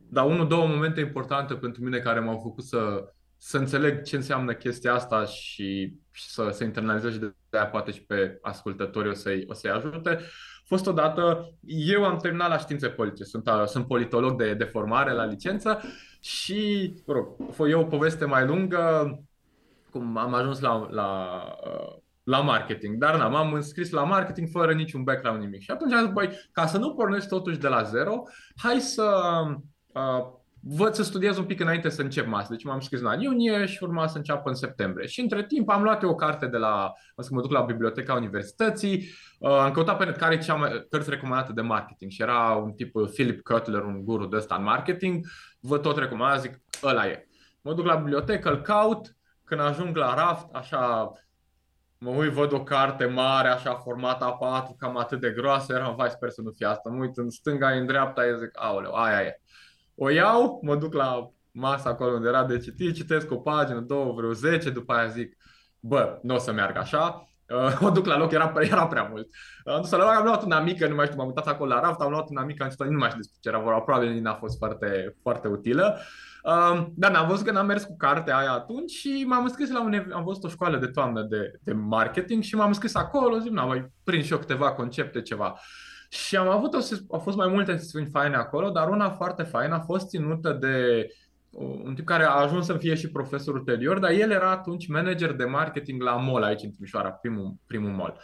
dar unul, două momente importante pentru mine care m-au făcut să, să înțeleg ce înseamnă chestia asta și, și să se internalizeze și de aia poate și pe ascultători o să-i, o să-i ajute fost odată, eu am terminat la științe politice, sunt, sunt politolog de, de formare la licență și, mă rog, e o poveste mai lungă, cum am ajuns la, la, la marketing, dar n-am, am înscris la marketing fără niciun background, nimic. Și atunci am zis, băi, ca să nu pornesc totuși de la zero, hai să uh, văd să studiez un pic înainte să încep masă. Deci m-am scris la iunie și urma să înceapă în septembrie. Și între timp am luat eu o carte de la, să mă duc la biblioteca universității, uh, am căutat pe net care e cea mai cărți recomandată de marketing și era un tip uh, Philip Kotler, un guru de ăsta în marketing, vă tot recomand, zic, ăla e. Mă duc la bibliotecă, îl caut, când ajung la raft, așa mă uit, văd o carte mare, așa, formată A4, cam atât de groasă, eram, vai, sper să nu fie asta. Mă uit în stânga, în dreapta, e zic, aoleu, aia e. O iau, mă duc la masa acolo unde era de citit, citesc o pagină, două, vreo zece, după aia zic, bă, nu o să meargă așa, uh, <laughs> o duc la loc, era, era prea mult. Uh, am dus la loc, am luat una mică, nu mai știu, m-am uitat acolo la raft, am luat una mică, am citit, nu mai știu despre ce era vorba, probabil n-a fost foarte, foarte utilă. Uh, dar am văzut că n-am mers cu cartea aia atunci și m-am înscris la un am văzut o școală de toamnă de, de marketing și m-am înscris acolo, zic, na, mai prind și eu câteva concepte, ceva. Și am avut, o, au fost mai multe sesiuni faine acolo, dar una foarte faină a fost ținută de un tip care a ajuns să fie și profesor ulterior, dar el era atunci manager de marketing la mall aici în Timișoara, primul, primul mall.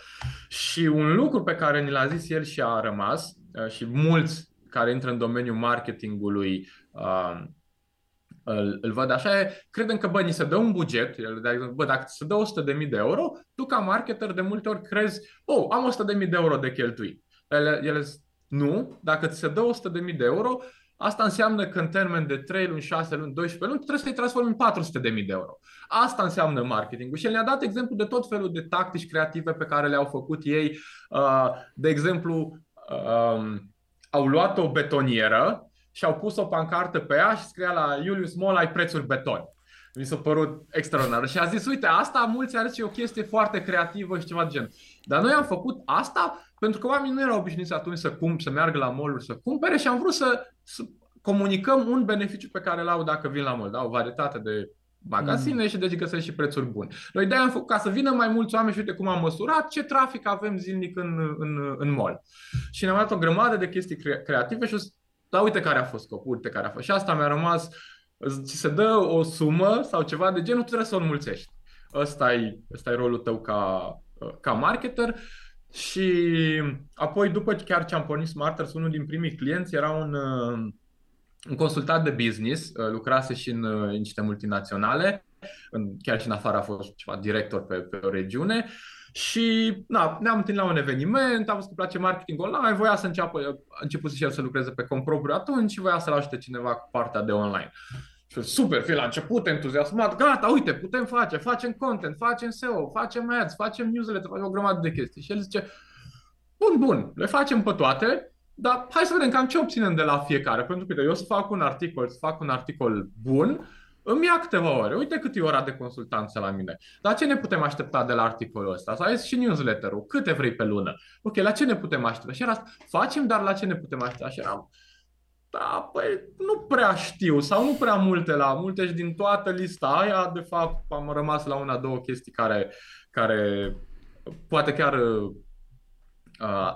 Și un lucru pe care ni l-a zis el și a rămas, uh, și mulți care intră în domeniul marketingului uh, îl, îl văd așa, e, credem că, bă, ni se dă un buget, el, de exemplu, bă, dacă se dă 100.000 de euro, tu ca marketer de multe ori crezi, oh, am 100.000 de euro de cheltui. Ele, ele nu, dacă ți se dă 100.000 de euro, Asta înseamnă că în termen de 3 luni, 6 luni, 12 luni, trebuie să-i transformi în 400.000 de euro. Asta înseamnă marketingul. Și el ne-a dat exemplu de tot felul de tactici creative pe care le-au făcut ei. Uh, de exemplu, um, au luat o betonieră și au pus o pancartă pe ea și scria la Julius Mol ai prețuri beton. Mi s-a părut extraordinar. Și a zis, uite, asta mulți ar zice o chestie foarte creativă și ceva de gen. Dar noi am făcut asta pentru că oamenii nu erau obișnuiți atunci să, cum, să meargă la mall să cumpere și am vrut să, să comunicăm un beneficiu pe care îl au dacă vin la mall. Da? O varietate de magazine mm. și deci găsesc și prețuri bune. Noi de am făcut ca să vină mai mulți oameni și uite cum am măsurat ce trafic avem zilnic în, în, în mall. Și ne-am dat o grămadă de chestii cre- creative și da, uite care a fost scopul, uite care a fost. Și asta mi-a rămas, ți se dă o sumă sau ceva de genul, tu trebuie să o înmulțești. Ăsta e, ăsta e rolul tău ca, ca marketer. Și apoi, după chiar ce am pornit Smarters, unul din primii clienți era un, un consultant de business, lucrase și în, în niște multinaționale, în, chiar și în afară a fost ceva director pe, pe o regiune și na, ne-am întâlnit la un eveniment, am văzut că place marketing online, voia să înceapă, a început și el să lucreze pe compropriu atunci și voia să-l ajute cineva cu partea de online. Și super, fi la început, entuziasmat, gata, uite, putem face, facem content, facem SEO, facem ads, facem newsletter, facem o grămadă de chestii. Și el zice, bun, bun, le facem pe toate, dar hai să vedem cam ce obținem de la fiecare. Pentru că eu să fac un articol, să fac un articol bun, îmi ia câteva ore. Uite cât e ora de consultanță la mine. La ce ne putem aștepta de la articolul ăsta? Sau și newsletter-ul. Câte vrei pe lună? Ok, la ce ne putem aștepta? Și era facem, dar la ce ne putem aștepta? Și eram, da, păi nu prea știu sau nu prea multe la multe și din toată lista aia, de fapt, am rămas la una, două chestii care, care poate chiar uh,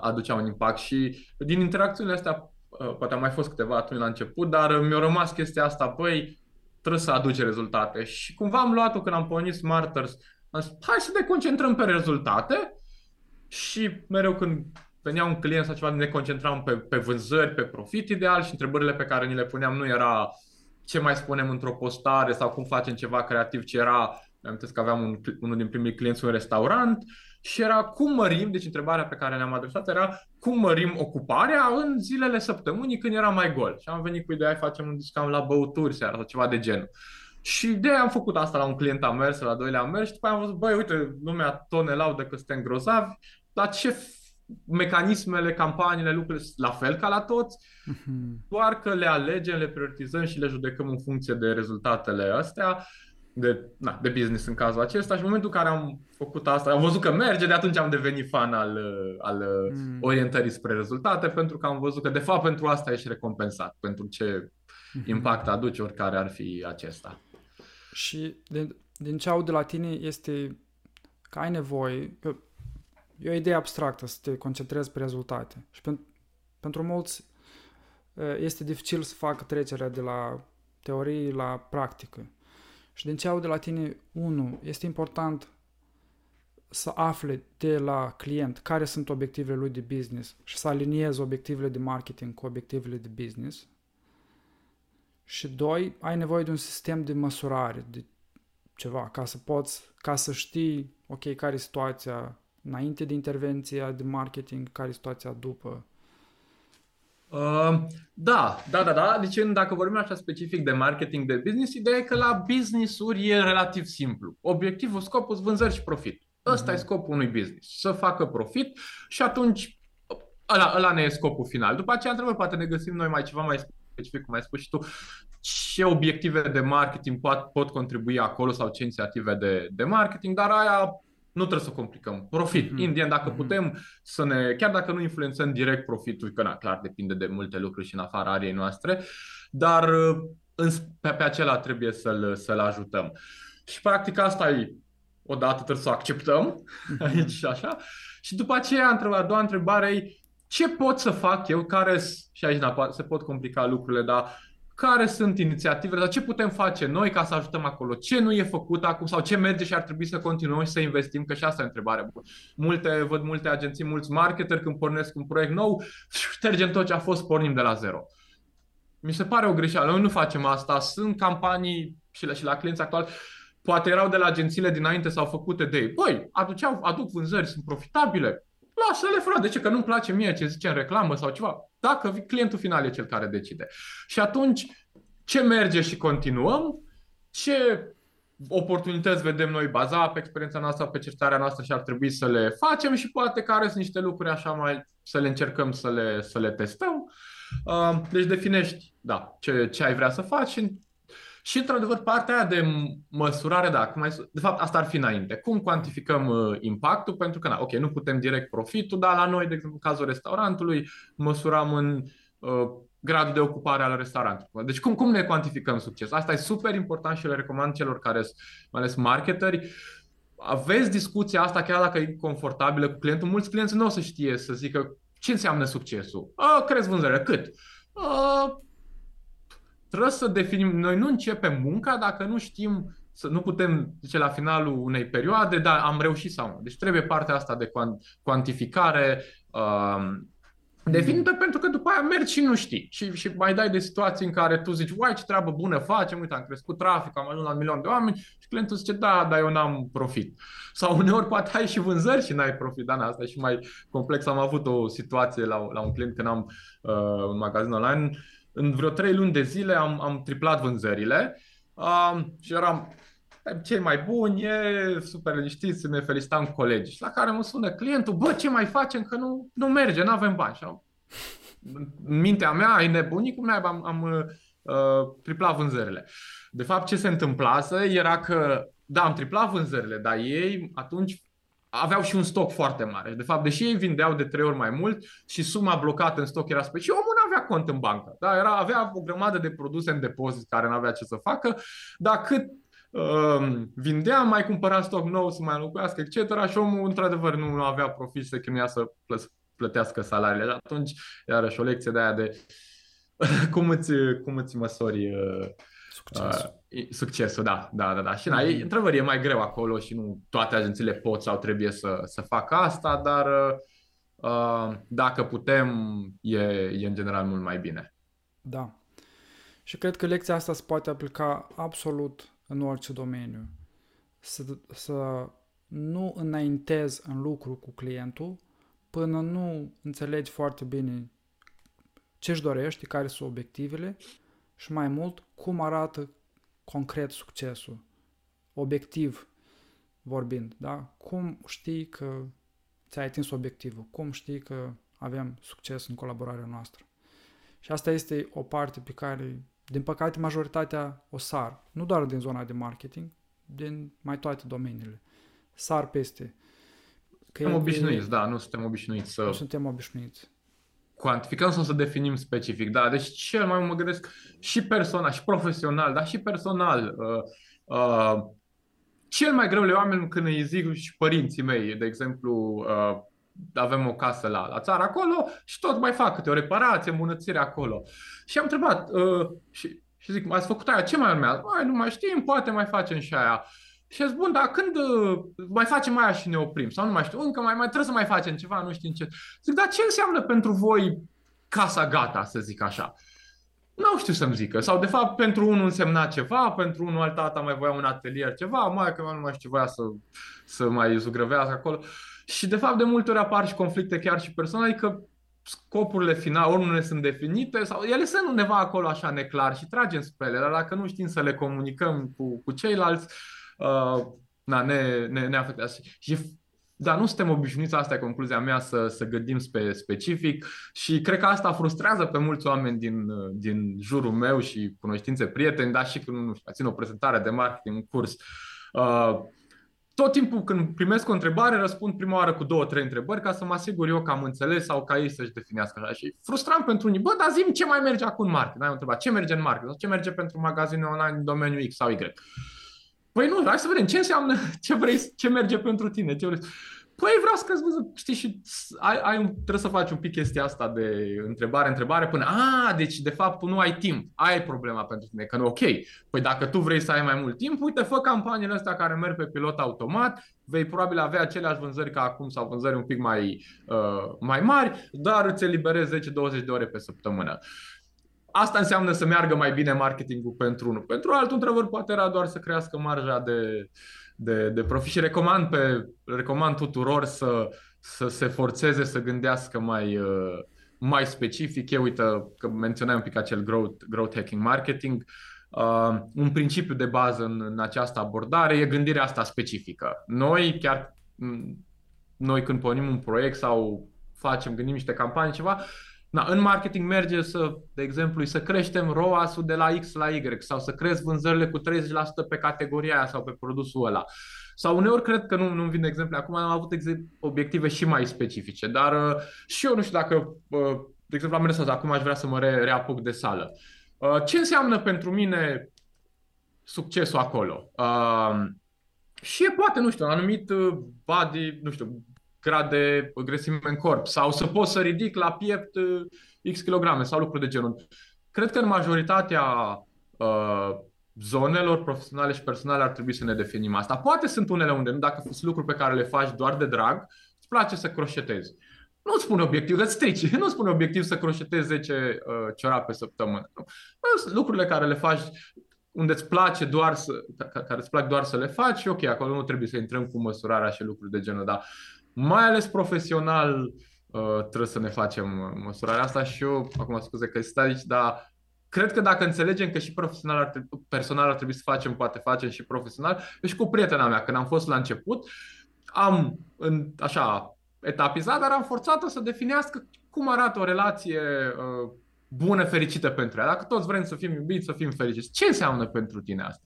aduceau un impact și din interacțiunile astea, uh, poate am mai fost câteva atunci la început, dar mi-a rămas chestia asta, băi, trebuie să aduce rezultate. Și cumva am luat-o când am pornit Smarters, am zis, hai să ne concentrăm pe rezultate și mereu când venea un client sau ceva, ne concentram pe, pe vânzări, pe profit ideal și întrebările pe care ni le puneam nu era ce mai spunem într-o postare sau cum facem ceva creativ, ci era, am că aveam un, unul din primii clienți un restaurant și era cum mărim, deci întrebarea pe care ne-am adresat era cum mărim ocuparea în zilele săptămânii când era mai gol. Și am venit cu ideea, facem un discount la băuturi seara sau ceva de genul. Și de am făcut asta la un client am mers, la doilea am mers și după aia am văzut, băi, uite, lumea tot ne laudă că suntem grozavi, dar ce mecanismele, campaniile, lucrurile la fel ca la toți, uh-huh. doar că le alegem, le prioritizăm și le judecăm în funcție de rezultatele astea de, na, de business în cazul acesta și în momentul în care am făcut asta, am văzut că merge, de atunci am devenit fan al, al mm. orientării spre rezultate, pentru că am văzut că de fapt pentru asta ești recompensat, pentru ce mm-hmm. impact aduce oricare ar fi acesta. Și din, din ce aud de la tine este că ai nevoie, că e o idee abstractă să te concentrezi pe rezultate și pentru, pentru mulți este dificil să facă trecerea de la teorie la practică. Și din ce aud de la tine, unu, este important să afle de la client care sunt obiectivele lui de business și să aliniezi obiectivele de marketing cu obiectivele de business. Și doi, ai nevoie de un sistem de măsurare, de ceva, ca să poți, ca să știi, ok, care e situația înainte de intervenția de marketing, care e situația după. Uh, da, da, da, da. Deci dacă vorbim așa specific de marketing de business, ideea e că la business-uri e relativ simplu. Obiectivul, scopul, vânzări și profit. Ăsta uh-huh. e scopul unui business, să facă profit și atunci ăla, ăla ne e scopul final. După aceea, întrebă, poate ne găsim noi mai ceva mai specific, cum ai spus și tu, ce obiective de marketing pot, pot contribui acolo sau ce inițiative de, de marketing, dar aia nu trebuie să complicăm. Profit. Mm-hmm. Indian, dacă mm-hmm. putem să ne, chiar dacă nu influențăm direct profitul, că na, clar depinde de multe lucruri și în afara ariei noastre, dar în, pe, pe acela trebuie să-l, să-l ajutăm. Și practic asta e, odată trebuie să o acceptăm mm-hmm. <laughs> aici și așa. Și după aceea, a doua întrebare e ce pot să fac eu, care, și aici se pot complica lucrurile, dar care sunt inițiativele, dar ce putem face noi ca să ajutăm acolo, ce nu e făcut acum sau ce merge și ar trebui să continuăm și să investim, că și asta e întrebare. Multe, văd multe agenții, mulți marketeri când pornesc un proiect nou, ștergem tot ce a fost, pornim de la zero. Mi se pare o greșeală, noi nu facem asta, sunt campanii și la, și la clienți actuali, poate erau de la agențiile dinainte sau făcute de ei. Băi, aduceau, aduc vânzări, sunt profitabile, lasă-le frate, de ce? Că nu-mi place mie ce zice în reclamă sau ceva. Dacă clientul final e cel care decide. Și atunci, ce merge și continuăm, ce oportunități vedem noi baza pe experiența noastră, pe cercetarea noastră și ar trebui să le facem și poate care sunt niște lucruri așa mai să le încercăm să le, să le testăm. Uh, deci definești, da, ce, ce ai vrea să faci și și, într-adevăr, partea aia de măsurare, da, cum ai, de fapt, asta ar fi înainte. Cum cuantificăm uh, impactul? Pentru că, na, ok, nu putem direct profitul, dar la noi, de exemplu, în cazul restaurantului, măsuram în uh, gradul de ocupare al restaurantului. Deci cum, cum ne cuantificăm succes? Asta e super important și le recomand celor care sunt, mai ales marketeri, aveți discuția asta chiar dacă e confortabilă cu clientul. Mulți clienți nu o să știe să zică ce înseamnă succesul. A, crezi vânzările, cât? A, trebuie să definim, noi nu începem munca dacă nu știm, să nu putem zice la finalul unei perioade, dar am reușit sau nu. Deci trebuie partea asta de cuantificare uh, definită pentru că după aia mergi și nu știi. Și, și mai dai de situații în care tu zici, uai, ce treabă bună facem, uite, am crescut trafic, am ajuns la un milion de oameni și clientul zice, da, dar eu n-am profit. Sau uneori poate ai și vânzări și n-ai profit, dar asta e și mai complex. Am avut o situație la, la un client când am uh, un magazin online, în vreo trei luni de zile am, am triplat vânzările uh, și eram cei mai buni, e super liniștiți, ne felicitam colegi. Și la care mă sună clientul, bă, ce mai facem că nu, nu merge, nu avem bani. Și am, în mintea mea, ai nebunit cum am, am uh, triplat vânzările. De fapt, ce se întâmplase era că, da, am triplat vânzările, dar ei atunci aveau și un stoc foarte mare. De fapt, deși ei vindeau de trei ori mai mult și suma blocată în stoc era special, omul nu avea cont în bancă. Da? Era, avea o grămadă de produse în depozit care nu avea ce să facă, dar cât uh, vindea, mai cumpăra stoc nou să mai înlocuiască, etc. Și omul, într-adevăr, nu avea profit să chinuia să plătească salariile. Și atunci, iarăși, o lecție de aia de <laughs> cum îți, cum îți măsori uh, Succesul. Uh, succesul, da, da, da, da. Și na, e, într-adevăr e mai greu acolo și nu toate agențiile pot sau trebuie să, să facă asta, dar uh, dacă putem, e, e în general mult mai bine. Da. Și cred că lecția asta se poate aplica absolut în orice domeniu. Să, să nu înaintezi în lucru cu clientul până nu înțelegi foarte bine ce își dorești, care sunt obiectivele și mai mult cum arată concret succesul, obiectiv vorbind, da? Cum știi că ți-ai atins obiectivul, cum știi că avem succes în colaborarea noastră. Și asta este o parte pe care, din păcate, majoritatea o sar, nu doar din zona de marketing, din mai toate domeniile. Sar peste. Că suntem obișnuiți, da, nu suntem obișnuiți să... Nu suntem obișnuiți cuantificăm sau să definim specific. Da, deci cel mai mă gândesc și personal, și profesional, dar și personal. Uh, uh, cel mai greu le oameni când îi zic și părinții mei, de exemplu, uh, avem o casă la, la țară acolo și tot mai fac câte o reparație, îmbunătățire acolo. Și am întrebat uh, și, și zic, ați făcut aia, ce mai urmează? Mai, nu mai știm, poate mai facem și aia. Și zic, bun, dar când uh, mai facem aia și ne oprim? Sau nu mai știu, încă mai, mai trebuie să mai facem ceva, nu știu ce. Zic, dar ce înseamnă pentru voi casa gata, să zic așa? Nu știu să-mi zică. Sau, de fapt, pentru unul însemna ceva, pentru unul alt tata mai voia un atelier ceva, mai că nu mai știu ce voia să, să mai zugrăvească acolo. Și, de fapt, de multe ori apar și conflicte chiar și personale, că scopurile finale ori nu ne sunt definite sau ele sunt undeva acolo așa neclar și tragem spre ele, dar dacă nu știm să le comunicăm cu, cu ceilalți, uh, na, ne, ne, ne afectează. Și dar nu suntem obișnuiți, asta e concluzia mea, să, să gândim spe, specific și cred că asta frustrează pe mulți oameni din, din jurul meu și cunoștințe prieteni, dar și când nu știu, țin o prezentare de marketing, un curs. Uh, tot timpul când primesc o întrebare, răspund prima oară cu două, trei întrebări ca să mă asigur eu că am înțeles sau ca ei să-și definească așa. Și frustrant pentru unii. Bă, dar zi ce mai merge acum în marketing? Ai întrebat ce merge în marketing sau ce merge pentru magazine online în domeniul X sau Y. Păi nu, hai să vedem ce înseamnă, <laughs> ce vrei, ce merge pentru tine. Ce vrei. Păi vreau să crezi, știi, și ai, ai, trebuie să faci un pic chestia asta de întrebare, întrebare, până, a, deci de fapt tu nu ai timp, ai problema pentru tine, că nu, ok, păi dacă tu vrei să ai mai mult timp, uite, fă campaniile astea care merg pe pilot automat, vei probabil avea aceleași vânzări ca acum sau vânzări un pic mai, uh, mai mari, dar îți eliberezi 10-20 de ore pe săptămână. Asta înseamnă să meargă mai bine marketingul pentru unul. Pentru altul, într-adevăr, poate era doar să crească marja de, de, de profit și recomand, pe, recomand tuturor să, să se forțeze să gândească mai, uh, mai specific. Eu uite că menționai un pic acel growth, growth hacking marketing. Uh, un principiu de bază în, în această abordare e gândirea asta specifică. Noi chiar noi când pornim un proiect sau facem, gândim niște campanii, ceva, Na, în marketing merge să, de exemplu, să creștem ROAS-ul de la X la Y sau să crezi vânzările cu 30% pe categoria aia sau pe produsul ăla. Sau uneori cred că nu, nu-mi vin exemple acum, am avut obiective și mai specifice, dar uh, și eu nu știu dacă, uh, de exemplu, am mers acum aș vrea să mă re- reapuc de sală. Uh, ce înseamnă pentru mine succesul acolo? Uh, și e poate, nu știu, un anumit uh, body, nu știu, grad de grăsime în corp sau să pot să ridic la piept uh, X kilograme sau lucruri de genul. Cred că în majoritatea uh, zonelor profesionale și personale ar trebui să ne definim asta. Poate sunt unele unde, nu dacă sunt lucruri pe care le faci doar de drag, îți place să croșetezi. Nu îți spune obiectiv, îți strici. <laughs> Nu îți spune obiectiv să croșetezi 10 uh, ciorapi pe săptămână. Nu. Sunt lucrurile care le faci unde îți place doar să, care îți plac doar să le faci, ok, acolo nu trebuie să intrăm cu măsurarea și lucruri de genul, dar mai ales profesional uh, trebuie să ne facem măsurarea asta și eu, acum scuze că stai aici, dar cred că dacă înțelegem că și profesional ar trebui, personal ar trebui să facem, poate facem și profesional, eu și cu prietena mea, când am fost la început, am în, așa etapizat, dar am forțat-o să definească cum arată o relație uh, bună, fericită pentru ea. Dacă toți vrem să fim iubiți, să fim fericiți, ce înseamnă pentru tine asta?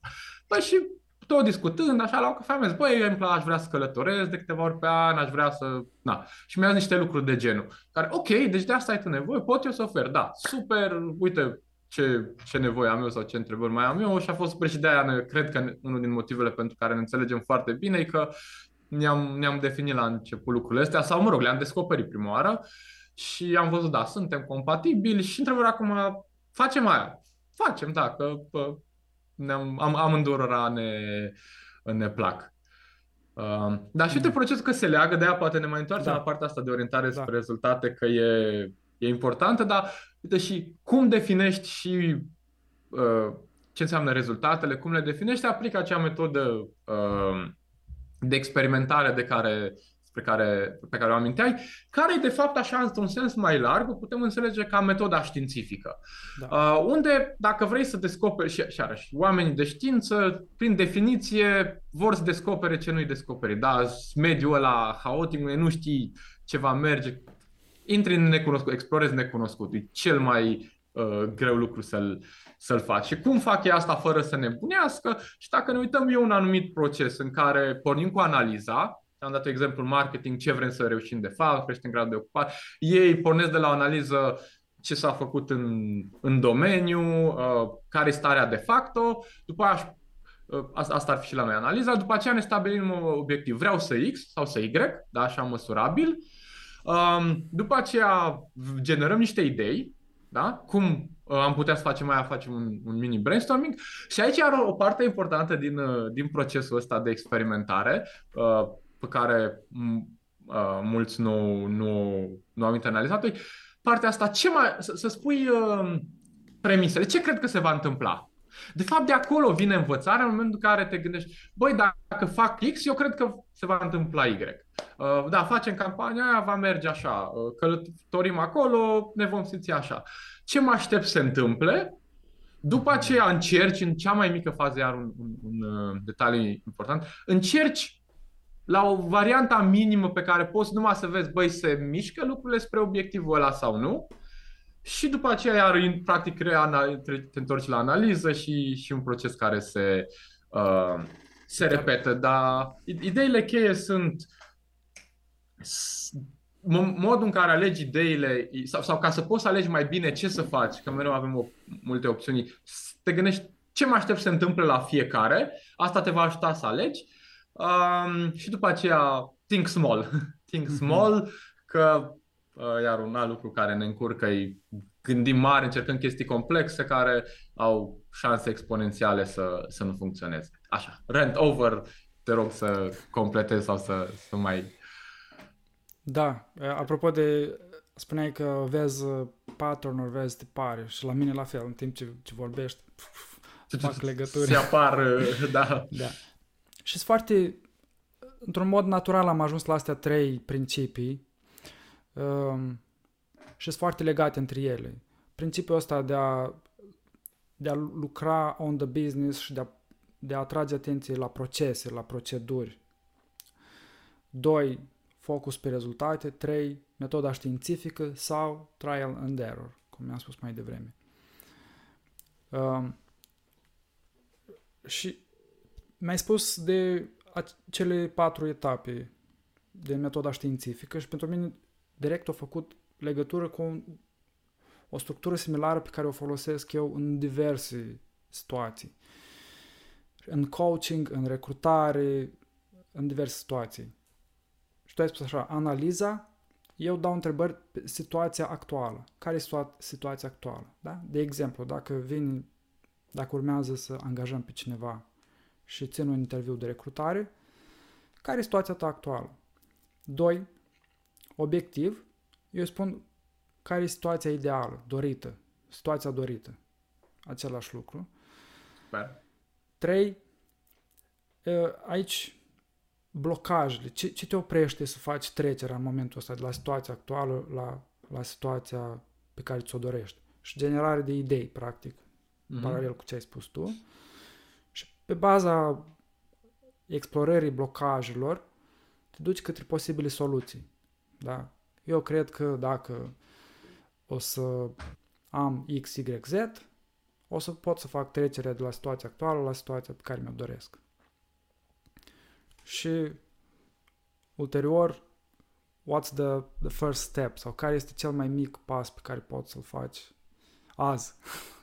Păi și tot discutând, așa, la o cafea, mi-a zis, băi, eu aș vrea să călătoresc de câteva ori pe an, aș vrea să... Na. Și mi-a zis niște lucruri de genul, care, ok, deci de asta ai tu nevoie, pot eu să ofer, da, super, uite ce, ce nevoie am eu sau ce întrebări mai am eu și a fost super și de aia, cred că unul din motivele pentru care ne înțelegem foarte bine e că ne-am, ne-am definit la început lucrurile astea, sau mă rog, le-am descoperit prima oară și am văzut, da, suntem compatibili și întrebarea acum, facem aia. Facem, da, că ne-am, am, amândurora ne, ne plac. Uh, dar și uite, mm. procesul că se leagă, de aia poate ne mai întoarcem da. la partea asta de orientare da. spre rezultate, că e, e importantă, dar uite și cum definești și uh, ce înseamnă rezultatele, cum le definești, aplică acea metodă uh, de experimentare de care pe care, pe care o aminteai, care e de fapt așa într-un sens mai larg, o putem înțelege ca metoda științifică. Da. Uh, unde, dacă vrei să descoperi, și, și arăși, oamenii de știință, prin definiție, vor să descopere ce nu-i descoperi. Da, mediul ăla haotic, nu știi ce va merge, intri în necunoscut, explorezi necunoscut, e cel mai uh, greu lucru să-l, să-l faci. Și cum fac ei asta fără să ne bunească? Și dacă ne uităm, e un anumit proces în care pornim cu analiza, am dat exemplul marketing, ce vrem să reușim de fapt, creștem gradul de ocupare. Ei pornesc de la o analiză ce s-a făcut în, în domeniu, uh, care e starea de facto, după aia uh, Asta ar fi și la noi analiza. După aceea ne stabilim un obiectiv. Vreau să X sau să Y, da, așa măsurabil. Um, după aceea generăm niște idei, da? cum uh, am putea să facem mai facem un, un mini brainstorming și aici are o parte importantă din, din procesul ăsta de experimentare pe care uh, mulți nu, nu, nu au internalizat-o, partea asta, ce mai, să, să spui uh, premisele, ce cred că se va întâmpla? De fapt, de acolo vine învățarea în momentul în care te gândești, băi, dacă fac X, eu cred că se va întâmpla Y. Uh, da, facem campania aia, va merge așa, uh, călătorim acolo, ne vom simți așa. Ce mă aștept să se întâmple? După aceea încerci, în cea mai mică fază, iar un, un, un uh, detaliu important, încerci la o varianta minimă pe care poți numai să vezi, băi, se mișcă lucrurile spre obiectivul ăla sau nu. Și după aceea, iar, practic, te întorci la analiză și, și un proces care se, uh, se repetă. Dar ideile cheie sunt modul în care alegi ideile sau, sau ca să poți să alegi mai bine ce să faci, că mereu avem o, multe opțiuni, te gândești ce mă aștept să se întâmple la fiecare, asta te va ajuta să alegi Um, și după aceea think small. <laughs> think mhm. small, că uh, iar un alt lucru care ne încurcă e gândim mari, încercăm chestii complexe care au șanse exponențiale să, să nu funcționeze. Așa, rent over, te rog să completezi sau să, să mai... Da, apropo de, spuneai că vezi pattern vezi tipare și la mine la fel, în timp ce, ce vorbești, fac legături. Se apar, <laughs> da. da. Și sunt foarte, într-un mod natural am ajuns la astea trei principii um, și sunt foarte legate între ele. Principiul ăsta de a, de a lucra on the business și de a, de a atrage atenție la procese, la proceduri. Doi, focus pe rezultate. Trei, metoda științifică sau trial and error, cum mi-am spus mai devreme. Um, și mi-ai spus de cele patru etape de metoda științifică și pentru mine direct au făcut legătură cu o structură similară pe care o folosesc eu în diverse situații. În coaching, în recrutare, în diverse situații. Și tu ai spus așa, analiza, eu dau întrebări pe situația actuală. Care e situația actuală? Da? De exemplu, dacă vin, dacă urmează să angajăm pe cineva și țin un interviu de recrutare, care e situația ta actuală? Doi, obiectiv, eu spun care e situația ideală, dorită, situația dorită. Același lucru. Super. Trei, aici blocajele, ce, ce te oprește să faci trecerea în momentul ăsta de la situația actuală la, la situația pe care ți-o dorești. Și generare de idei, practic, mm-hmm. paralel cu ce ai spus tu. Și pe baza explorării blocajelor, te duci către posibile soluții. Da? Eu cred că dacă o să am X, Y, Z, o să pot să fac trecerea de la situația actuală la situația pe care mi-o doresc. Și ulterior, what's the, the first step sau care este cel mai mic pas pe care poți să-l faci azi. <laughs>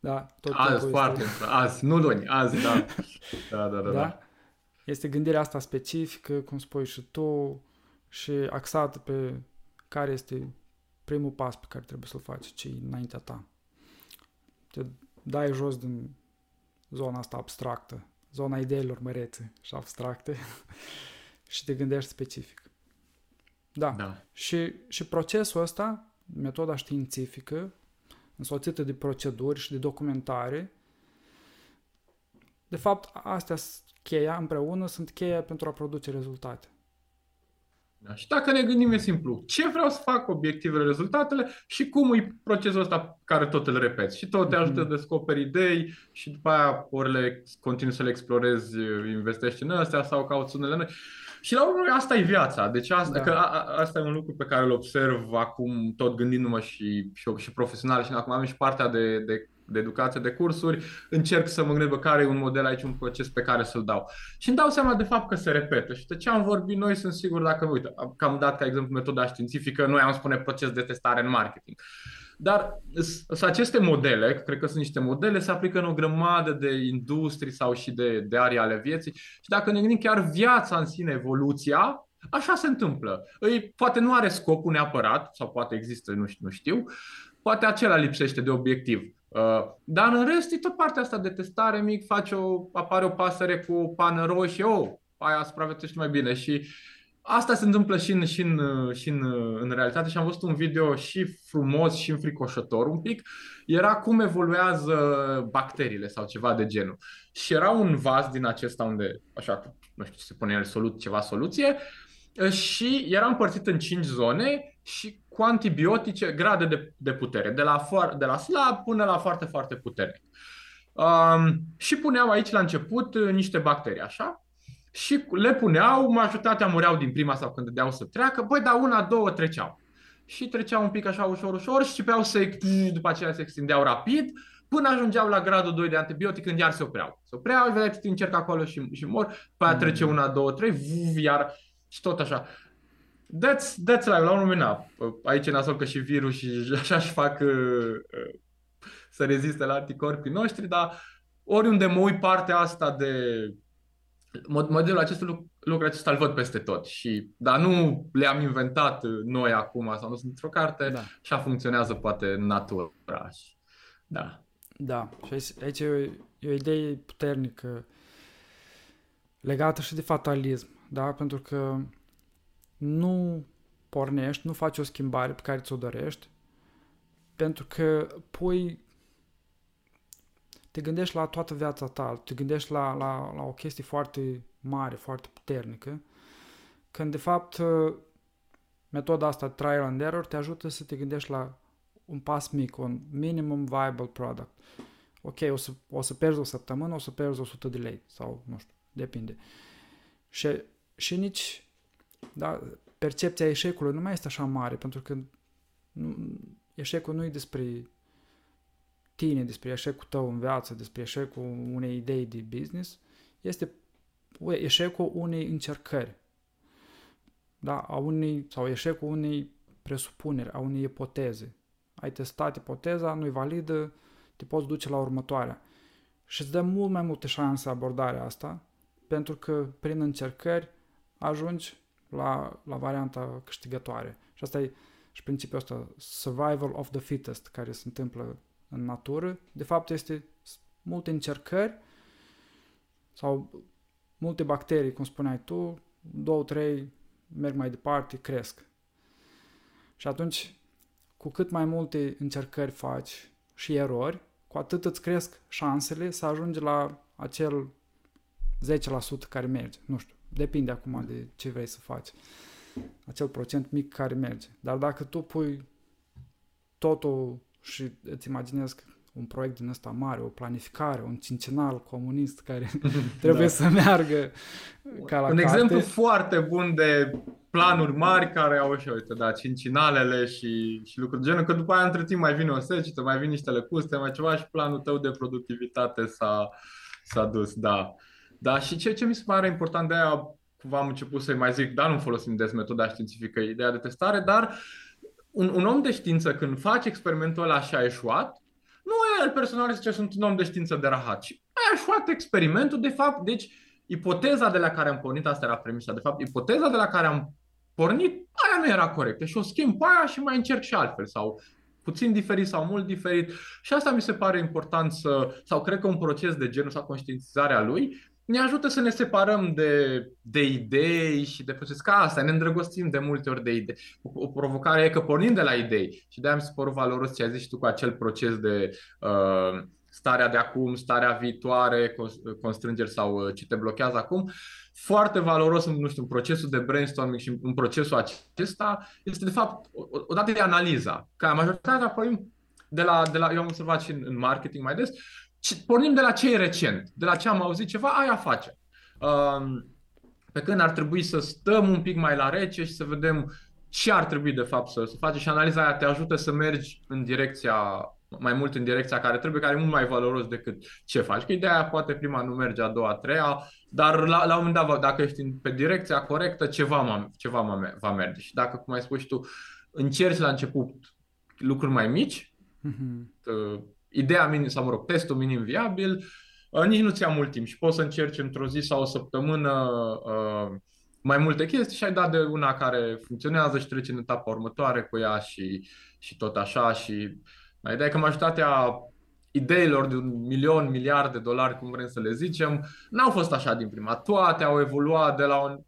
da, tot azi, foarte, este... azi, nu luni, azi, da. <laughs> Da, da, da, da. da? Este gândirea asta specifică, cum spui și tu, și axată pe care este primul pas pe care trebuie să-l faci, ce înaintea ta. Te dai jos din zona asta abstractă, zona ideilor mărețe și abstracte <laughs> și te gândești specific. Da. da. Și, și procesul ăsta, metoda științifică, însoțită de proceduri și de documentare, de fapt, astea cheia împreună sunt cheia pentru a produce rezultate. Da? Și dacă ne gândim, e simplu. Ce vreau să fac, obiectivele, rezultatele și cum e procesul ăsta care tot îl repeți. Și tot te mhm. ajută să descoperi idei și după aia ori le continui să le explorezi, investești în astea sau cauți unele noi. Și la urmă asta e viața. Deci asta, da. că a, a, asta e un lucru pe care îl observ acum tot gândindu-mă și, și, și profesional și acum am și partea de, de de educație, de cursuri, încerc să mă gândesc care e un model aici, un proces pe care să-l dau. Și îmi dau seama de fapt că se repetă. Și de ce am vorbit noi, sunt sigur dacă, uite, că am dat ca exemplu metoda științifică, noi am spune proces de testare în marketing. Dar sunt aceste modele, cred că sunt niște modele, se aplică în o grămadă de industrii sau și de, de arii ale vieții. Și dacă ne gândim chiar viața în sine, evoluția, așa se întâmplă. Îi, poate nu are scopul neapărat, sau poate există, nu știu, nu știu, poate acela lipsește de obiectiv. Uh, dar în rest e tot partea asta de testare mic, face o, apare o pasăre cu o pană roșie, oh, aia supraviețuiește mai bine și asta se întâmplă și în, și, în, și în, în realitate și am văzut un video și frumos și înfricoșător un pic, era cum evoluează bacteriile sau ceva de genul. Și era un vas din acesta unde, așa, nu știu, se pune el solu- ceva soluție și era împărțit în cinci zone și cu antibiotice, grade de, de putere, de la, foar, de la slab până la foarte, foarte puternic. Um, și puneau aici la început uh, niște bacterii, așa? Și le puneau, majoritatea mureau din prima sau când dădeau să treacă, băi, dar una, două treceau. Și treceau un pic așa ușor, ușor și începeau să, după aceea se extindeau rapid, până ajungeau la gradul 2 de antibiotic, când iar se opreau. Se opreau, vedeai, încerc acolo și, și mor, pe aia trece mm. una, două, trei, vuv, iar și tot așa. That's, that's life, la un moment dat. Aici e nasol că și virus și <laughs> așa își fac uh, uh, să reziste la anticorpii noștri, dar oriunde mă uit partea asta de modelul acesta lucru, lucru acesta îl văd peste tot. Și, dar nu le-am inventat noi acum sau nu sunt într-o carte, da. așa funcționează poate natura. Da. Da, și aici, aici e, o, e o idee puternică legată și de fatalism, da? Pentru că nu pornești, nu faci o schimbare pe care ți-o dorești, pentru că pui te gândești la toată viața ta, te gândești la, la, la o chestie foarte mare, foarte puternică, când de fapt metoda asta trial and error te ajută să te gândești la un pas mic, un minimum viable product. Ok, o să, o să pierzi o săptămână, o să pierzi 100 de lei sau nu știu, depinde. Și, și nici da, percepția eșecului nu mai este așa mare, pentru că nu, eșecul nu e despre tine, despre eșecul tău în viață, despre eșecul unei idei de business, este eșecul unei încercări. Da, a unei, sau eșecul unei presupuneri, a unei ipoteze. Ai testat ipoteza, nu-i validă, te poți duce la următoarea. Și îți dă mult mai multe șanse abordarea asta, pentru că prin încercări ajungi la, la varianta câștigătoare. Și asta e și principiul ăsta, survival of the fittest, care se întâmplă în natură, de fapt este multe încercări sau multe bacterii, cum spuneai tu, două, trei, merg mai departe, cresc. Și atunci, cu cât mai multe încercări faci și erori, cu atât îți cresc șansele să ajungi la acel 10% care merge. Nu știu, depinde acum de ce vrei să faci. Acel procent mic care merge. Dar dacă tu pui totul și îți imaginezi un proiect din ăsta mare, o planificare, un cincinal comunist care <laughs> trebuie da. să meargă ca la Un carte. exemplu foarte bun de planuri mari care au și, uite, da, cincinalele și, și lucruri de genul, că după aia între timp mai vine o secetă, mai vin niște lecuste, mai ceva și planul tău de productivitate s-a, s-a dus, da. Da, și ce, ce mi se pare important de aia, cumva am început să-i mai zic, da, nu folosim des metoda științifică, ideea de testare, dar un, un om de știință când face experimentul ăla și a eșuat, nu e el personal zice sunt un om de știință de rahat, ci a eșuat experimentul, de fapt, deci ipoteza de la care am pornit, asta era premisa, de fapt, ipoteza de la care am pornit, aia nu era corectă. Și o schimb pe aia și mai încerc și altfel sau puțin diferit sau mult diferit. Și asta mi se pare important să, sau cred că un proces de genul sau conștientizarea lui ne ajută să ne separăm de, de idei și de proces ca asta, ne îndrăgostim de multe ori de idei. O, o provocare e că pornim de la idei și de-aia mi se părut valoros ce ai zis și tu cu acel proces de uh, starea de acum, starea viitoare, constrângeri sau uh, ce te blochează acum. Foarte valoros, nu știu, în procesul de brainstorming și în procesul acesta este de fapt odată de analiza. Ca majoritatea pornim de la, de la, eu am observat și în, în marketing mai des, pornim de la ce e recent, de la ce am auzit ceva, aia facem. Um, pe când ar trebui să stăm un pic mai la rece și să vedem ce ar trebui de fapt să, să faci și analiza aia te ajută să mergi în direcția mai mult în direcția care trebuie, care e mult mai valoros decât ce faci. Că ideea poate prima nu merge, a doua, a treia, dar la, la un moment dat, dacă ești pe direcția corectă, ceva, ceva va merge. Și dacă, cum ai spus și tu, încerci la început lucruri mai mici, mm-hmm ideea minim, sau mă rog, testul minim viabil, uh, nici nu ți-a mult timp și poți să încerci într-o zi sau o săptămână uh, mai multe chestii și ai dat de una care funcționează și treci în etapa următoare cu ea și, și tot așa și mai ideea că majoritatea ideilor de un milion, miliard de dolari, cum vrem să le zicem, n-au fost așa din prima. Toate au evoluat de la un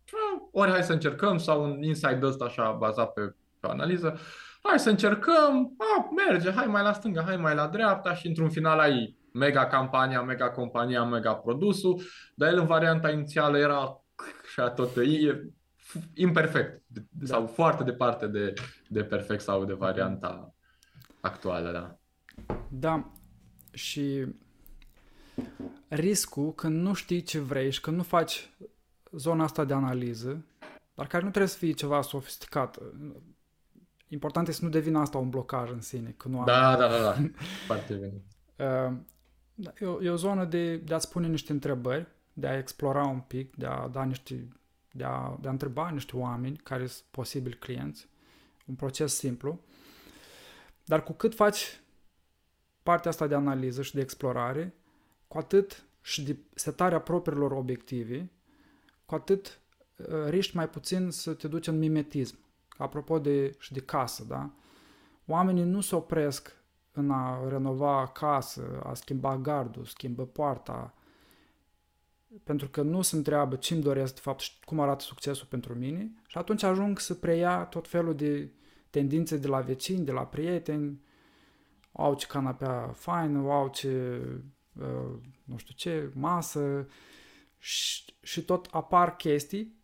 ori hai să încercăm sau un inside ăsta așa bazat pe, pe analiză hai să încercăm, a, merge, hai mai la stânga, hai mai la dreapta și într-un final ai mega campania, mega compania, mega produsul, dar el în varianta inițială era și tot e imperfect. Da. sau foarte departe de, de perfect sau de varianta actuală, da. Da, și riscul când nu știi ce vrei și când nu faci zona asta de analiză, dar care nu trebuie să fie ceva sofisticat important este să nu devină asta un blocaj în sine. Că nu am... Da, da, da, da. <laughs> Foarte bine. Uh, e, o, e o zonă de, de a-ți pune niște întrebări, de a explora un pic, de a da niște, de a, de a întreba niște oameni care sunt posibili clienți. Un proces simplu. Dar cu cât faci partea asta de analiză și de explorare, cu atât și de setarea propriilor obiective, cu atât uh, riști mai puțin să te duci în mimetism. Apropo de, și de casă, da? Oamenii nu se opresc în a renova casă, a schimba gardul, schimbă poarta, pentru că nu se întreabă ce îmi doresc de fapt și cum arată succesul pentru mine. Și atunci ajung să preia tot felul de tendințe de la vecini, de la prieteni, au ce canapea faină, au ce, uh, nu știu ce, masă. Și, și tot apar chestii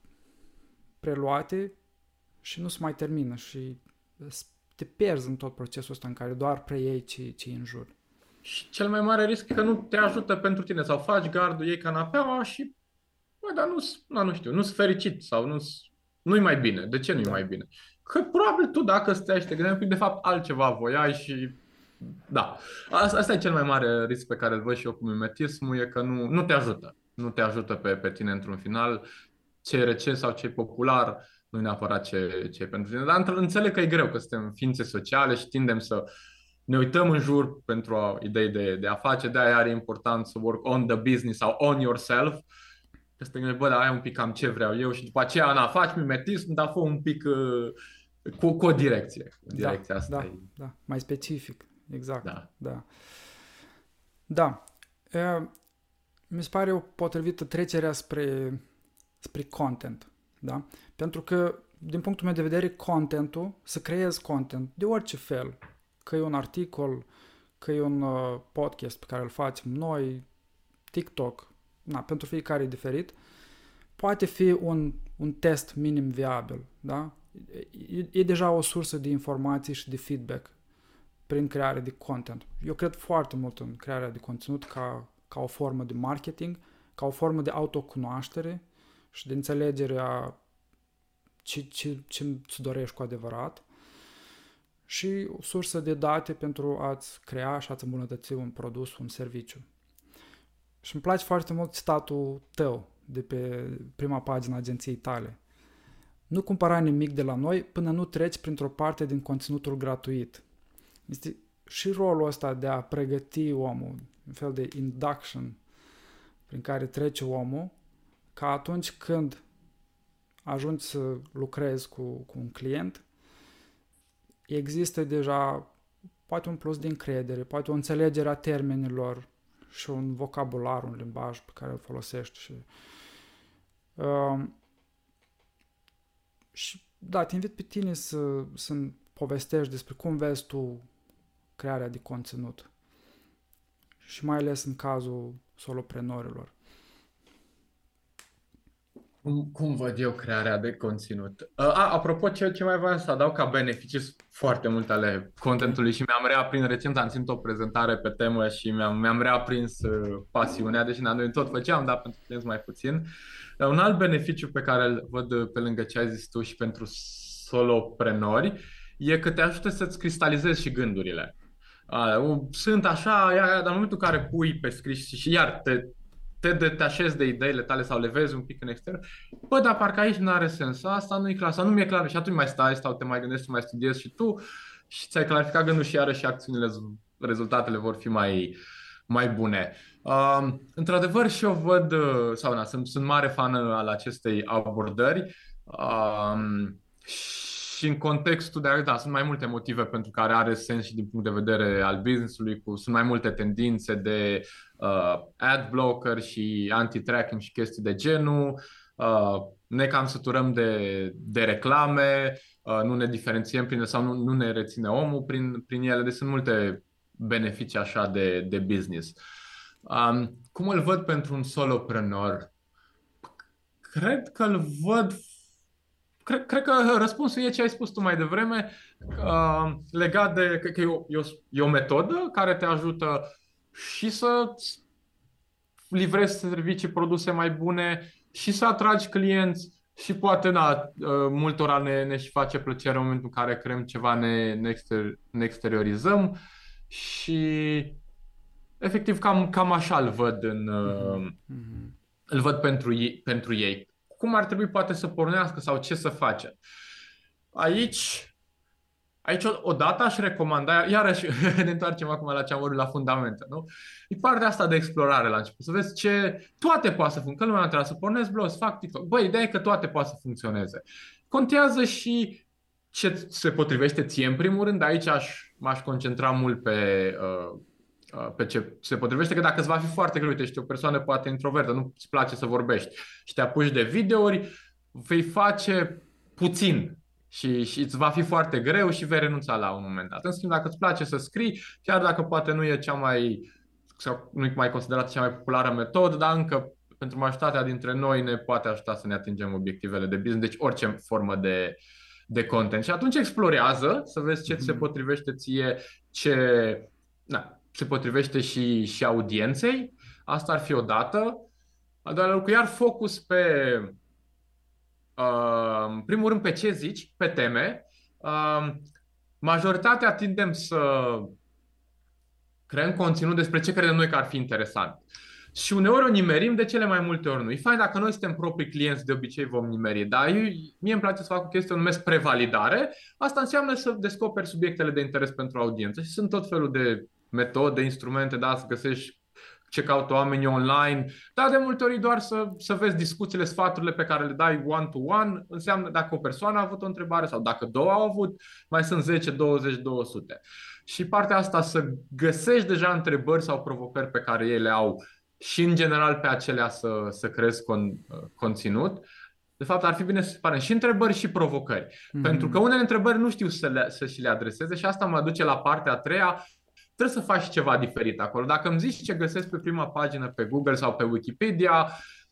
preluate și nu se mai termină și te pierzi în tot procesul ăsta în care doar preiei ce, ce în jur. Și cel mai mare risc e că nu te ajută pentru tine sau faci gardul, iei canapeaua și, bă, dar nu, nu știu, nu-s fericit sau nu nu-i mai bine. De ce nu-i da. mai bine? Că probabil tu dacă stai și te gândeai, de fapt altceva voiai și da. Asta, asta e cel mai mare risc pe care îl văd și eu cu mimetismul, e că nu, nu te ajută. Nu te ajută pe, pe tine într-un final. Ce e recent sau ce e popular, nu neapărat ce, ce e pentru tine. Dar înțeleg că e greu, că suntem ființe sociale și tindem să ne uităm în jur pentru a, idei de, de a face, de-aia are important să work on the business sau on yourself. Că să te gândești, bă, dar ai un pic cam ce vreau eu și după aceea, na, faci mimetism, dar fă un pic uh, cu, cu o direcție. Direcția da, asta da, e... da, mai specific, exact. Da. Da. da. E, mi se pare o potrivită trecerea spre, spre content. Da? Pentru că, din punctul meu de vedere, contentul, să creezi content de orice fel, că e un articol, că e un uh, podcast pe care îl facem noi, TikTok, na, pentru fiecare e diferit, poate fi un, un test minim viabil, da? E, e deja o sursă de informații și de feedback prin crearea de content. Eu cred foarte mult în crearea de conținut ca, ca o formă de marketing, ca o formă de autocunoaștere și de înțelegere a ce, ce, ce îți dorești cu adevărat și o sursă de date pentru a-ți crea și a-ți îmbunătăți un produs, un serviciu. Și îmi place foarte mult citatul tău de pe prima pagină a agenției tale. Nu cumpăra nimic de la noi până nu treci printr-o parte din conținutul gratuit. Este și rolul ăsta de a pregăti omul, un fel de induction prin care trece omul, ca atunci când ajungi să lucrezi cu, cu un client, există deja poate un plus de încredere, poate o înțelegere a termenilor și un vocabular, un limbaj pe care îl folosești și uh, și da, te invit pe tine să, să povestești despre cum vezi tu crearea de conținut și mai ales în cazul soloprenorilor. Cum, cum văd eu crearea de conținut? A, apropo, ce, ce mai vreau să adaug ca beneficii foarte multe ale contentului și mi-am reaprins recent, am ținut o prezentare pe temă și mi-am, mi-am reaprins uh, pasiunea, deși noi tot făceam, dar pentru clienți mai puțin. Dar un alt beneficiu pe care îl văd pe lângă ce ai zis tu și pentru soloprenori e că te ajută să-ți cristalizezi și gândurile. Sunt așa, dar în momentul în care pui pe scris și iar te te detașezi de ideile tale sau le vezi un pic în exterior, bă, dar parcă aici nu are sens, asta nu e clar, asta nu mi-e clar. Și atunci mai stai sau te mai gândești, mai studiezi și tu și ți-ai clarificat gândul și iarăși acțiunile, rezultatele vor fi mai, mai bune. Uh, într-adevăr și eu văd, uh, sau na, sunt, sunt mare fan al acestei abordări. Uh, și în contextul de, da, sunt mai multe motive pentru care are sens și din punct de vedere al business-ului, cu, sunt mai multe tendințe de uh, ad blocker și anti-tracking și chestii de genul, uh, ne cam săturăm de, de reclame, uh, nu ne diferențiem prin sau nu, nu ne reține omul prin, prin ele, deci sunt multe beneficii așa de, de business. Um, cum îl văd pentru un solopreneur? Cred că îl văd cred, cred că răspunsul e ce ai spus tu mai devreme, uh, legat de că, că e, o, e, o, e o metodă care te ajută și să livrezi servicii, produse mai bune și să atragi clienți și poate, da, uh, multora ne, ne și face plăcere în momentul în care creăm ceva, ne, ne, exter, ne exteriorizăm și efectiv cam, cam așa îl văd în, mm-hmm. îl văd pentru ei, pentru ei cum ar trebui poate să pornească sau ce să face. Aici Aici odată aș recomanda, iarăși <laughs> ne întoarcem acum la ce am vorbit la fundamente, nu? E partea asta de explorare la început, să vezi ce toate poate să funcționeze, că lumea trebuie să pornesc blog, să fac TikTok. Băi, ideea e că toate poate să funcționeze. Contează și ce se potrivește ție în primul rând, aici aș, m-aș concentra mult pe, uh, uh, pe ce se potrivește, că dacă îți va fi foarte greu, uite, ești o persoană poate introvertă, nu îți place să vorbești și te apuci de videouri, vei face puțin și, și îți va fi foarte greu și vei renunța la un moment dat. În schimb, dacă îți place să scrii, chiar dacă poate nu e cea mai sau nu e mai considerată cea mai populară metodă, dar încă pentru majoritatea dintre noi ne poate ajuta să ne atingem obiectivele de business, deci orice formă de, de content. Și atunci explorează să vezi ce ți se mhm. potrivește ție, ce na, se potrivește și, și audienței. Asta ar fi o dată. Al doilea lucru, iar focus pe Uh, în primul rând, pe ce zici, pe teme. Uh, majoritatea tindem să creăm conținut despre ce credem noi că ar fi interesant. Și uneori o nimerim, de cele mai multe ori nu. E fain dacă noi suntem proprii clienți, de obicei vom nimeri. Dar eu, mie îmi place să fac o chestie, o numesc prevalidare. Asta înseamnă să descoperi subiectele de interes pentru audiență. Și sunt tot felul de metode, instrumente, da, să găsești ce caută oamenii online, dar de multe ori doar să, să vezi discuțiile, sfaturile pe care le dai one-to-one, înseamnă dacă o persoană a avut o întrebare sau dacă două au avut, mai sunt 10, 20, 200. Și partea asta să găsești deja întrebări sau provocări pe care ele au și în general pe acelea să, să crezi con, conținut, de fapt, ar fi bine să separăm și întrebări și provocări. Mm-hmm. Pentru că unele întrebări nu știu să, le, să și le adreseze și asta mă duce la partea a treia, trebuie să faci ceva diferit acolo. Dacă îmi zici ce găsesc pe prima pagină pe Google sau pe Wikipedia,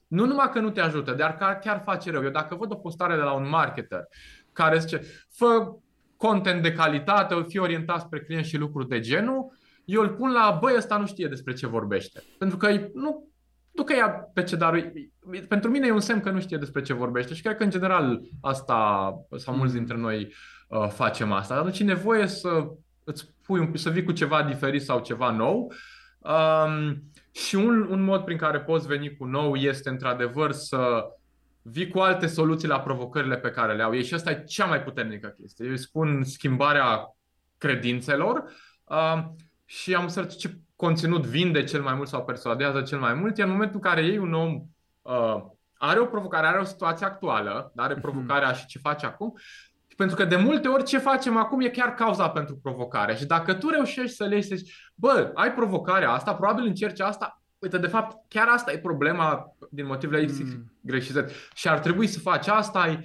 nu numai că nu te ajută, dar chiar, chiar face rău. Eu dacă văd o postare de la un marketer care zice, fă content de calitate, fie orientat spre client și lucruri de genul, eu îl pun la, băi, ăsta nu știe despre ce vorbește. Pentru că nu, nu că ia pe ce dar pentru mine e un semn că nu știe despre ce vorbește și cred că în general asta, sau mulți mm. dintre noi uh, facem asta. Atunci e nevoie să îți pui un, să vii cu ceva diferit sau ceva nou. Um, și un, un mod prin care poți veni cu nou este într-adevăr să vii cu alte soluții la provocările pe care le au ei și asta e cea mai puternică chestie. Eu îi spun schimbarea credințelor uh, și am să ce conținut vinde cel mai mult sau persuadează cel mai mult, e în momentul în care ei un om uh, are o provocare, are o situație actuală, are mhm. provocarea și ce face acum pentru că de multe ori ce facem acum e chiar cauza pentru provocare. Și dacă tu reușești să le iei să zici, bă, ai provocarea asta, probabil încerci asta, uite, de fapt, chiar asta e problema din motivele X, mm. greșit. Și ar trebui să faci asta. E...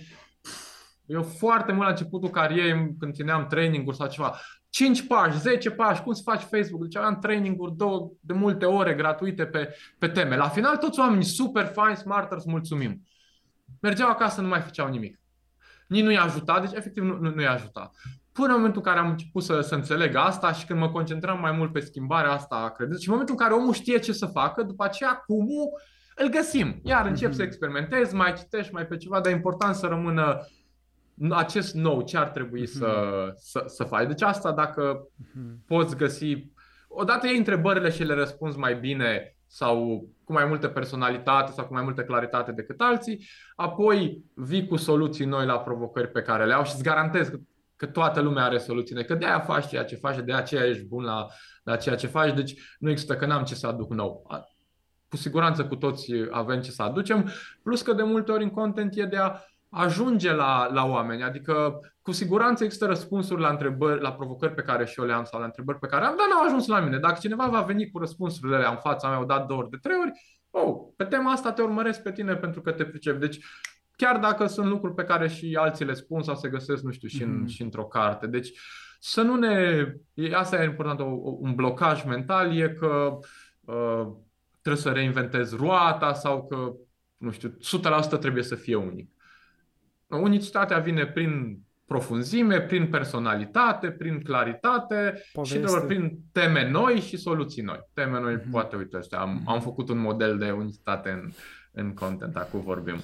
Eu foarte mult la începutul carierei, când țineam training-uri sau ceva, 5 pași, 10 pași, cum să faci Facebook. Deci aveam training-uri două, de multe ore gratuite pe, pe teme. La final toți oamenii super fine, smarters, mulțumim. Mergeau acasă, nu mai făceau nimic nici nu i-a ajutat, deci efectiv nu, nu, nu i-a ajutat. Până în momentul în care am început să, să înțeleg asta și când mă concentram mai mult pe schimbarea asta a credinței și în momentul în care omul știe ce să facă, după aceea cum îl găsim. Iar încep mm-hmm. să experimentez, mai citești, mai pe ceva, dar e important să rămână acest nou, ce ar trebui mm-hmm. să, să, să faci. Deci asta dacă mm-hmm. poți găsi, odată iei întrebările și le răspunzi mai bine sau cu mai multă personalitate sau cu mai multă claritate decât alții, apoi vii cu soluții noi la provocări pe care le au și îți garantez că, că toată lumea are soluții, că de aia faci ceea ce faci, de aceea ești bun la, la ceea ce faci, deci nu există că n-am ce să aduc nou. Cu siguranță cu toți avem ce să aducem, plus că de multe ori în content e de a ajunge la, la oameni. Adică, cu siguranță există răspunsuri la întrebări, la provocări pe care și eu le am sau la întrebări pe care am, dar n-au ajuns la mine. Dacă cineva va veni cu răspunsurile alea în fața mea, au dat două ori, de trei ori, oh, pe tema asta te urmăresc pe tine pentru că te pricep. Deci, chiar dacă sunt lucruri pe care și alții le spun sau se găsesc, nu știu, și, în, mm. și într-o carte. Deci, să nu ne... Asta e important, un blocaj mental e că uh, trebuie să reinventezi roata sau că, nu știu, 100% trebuie să fie unic. Unicitatea vine prin profunzime, prin personalitate, prin claritate Poveste. și doar prin teme noi și soluții noi. Teme noi, mm-hmm. poate, uite, ăștia, am, mm-hmm. am făcut un model de unitate în, în content, acum vorbim.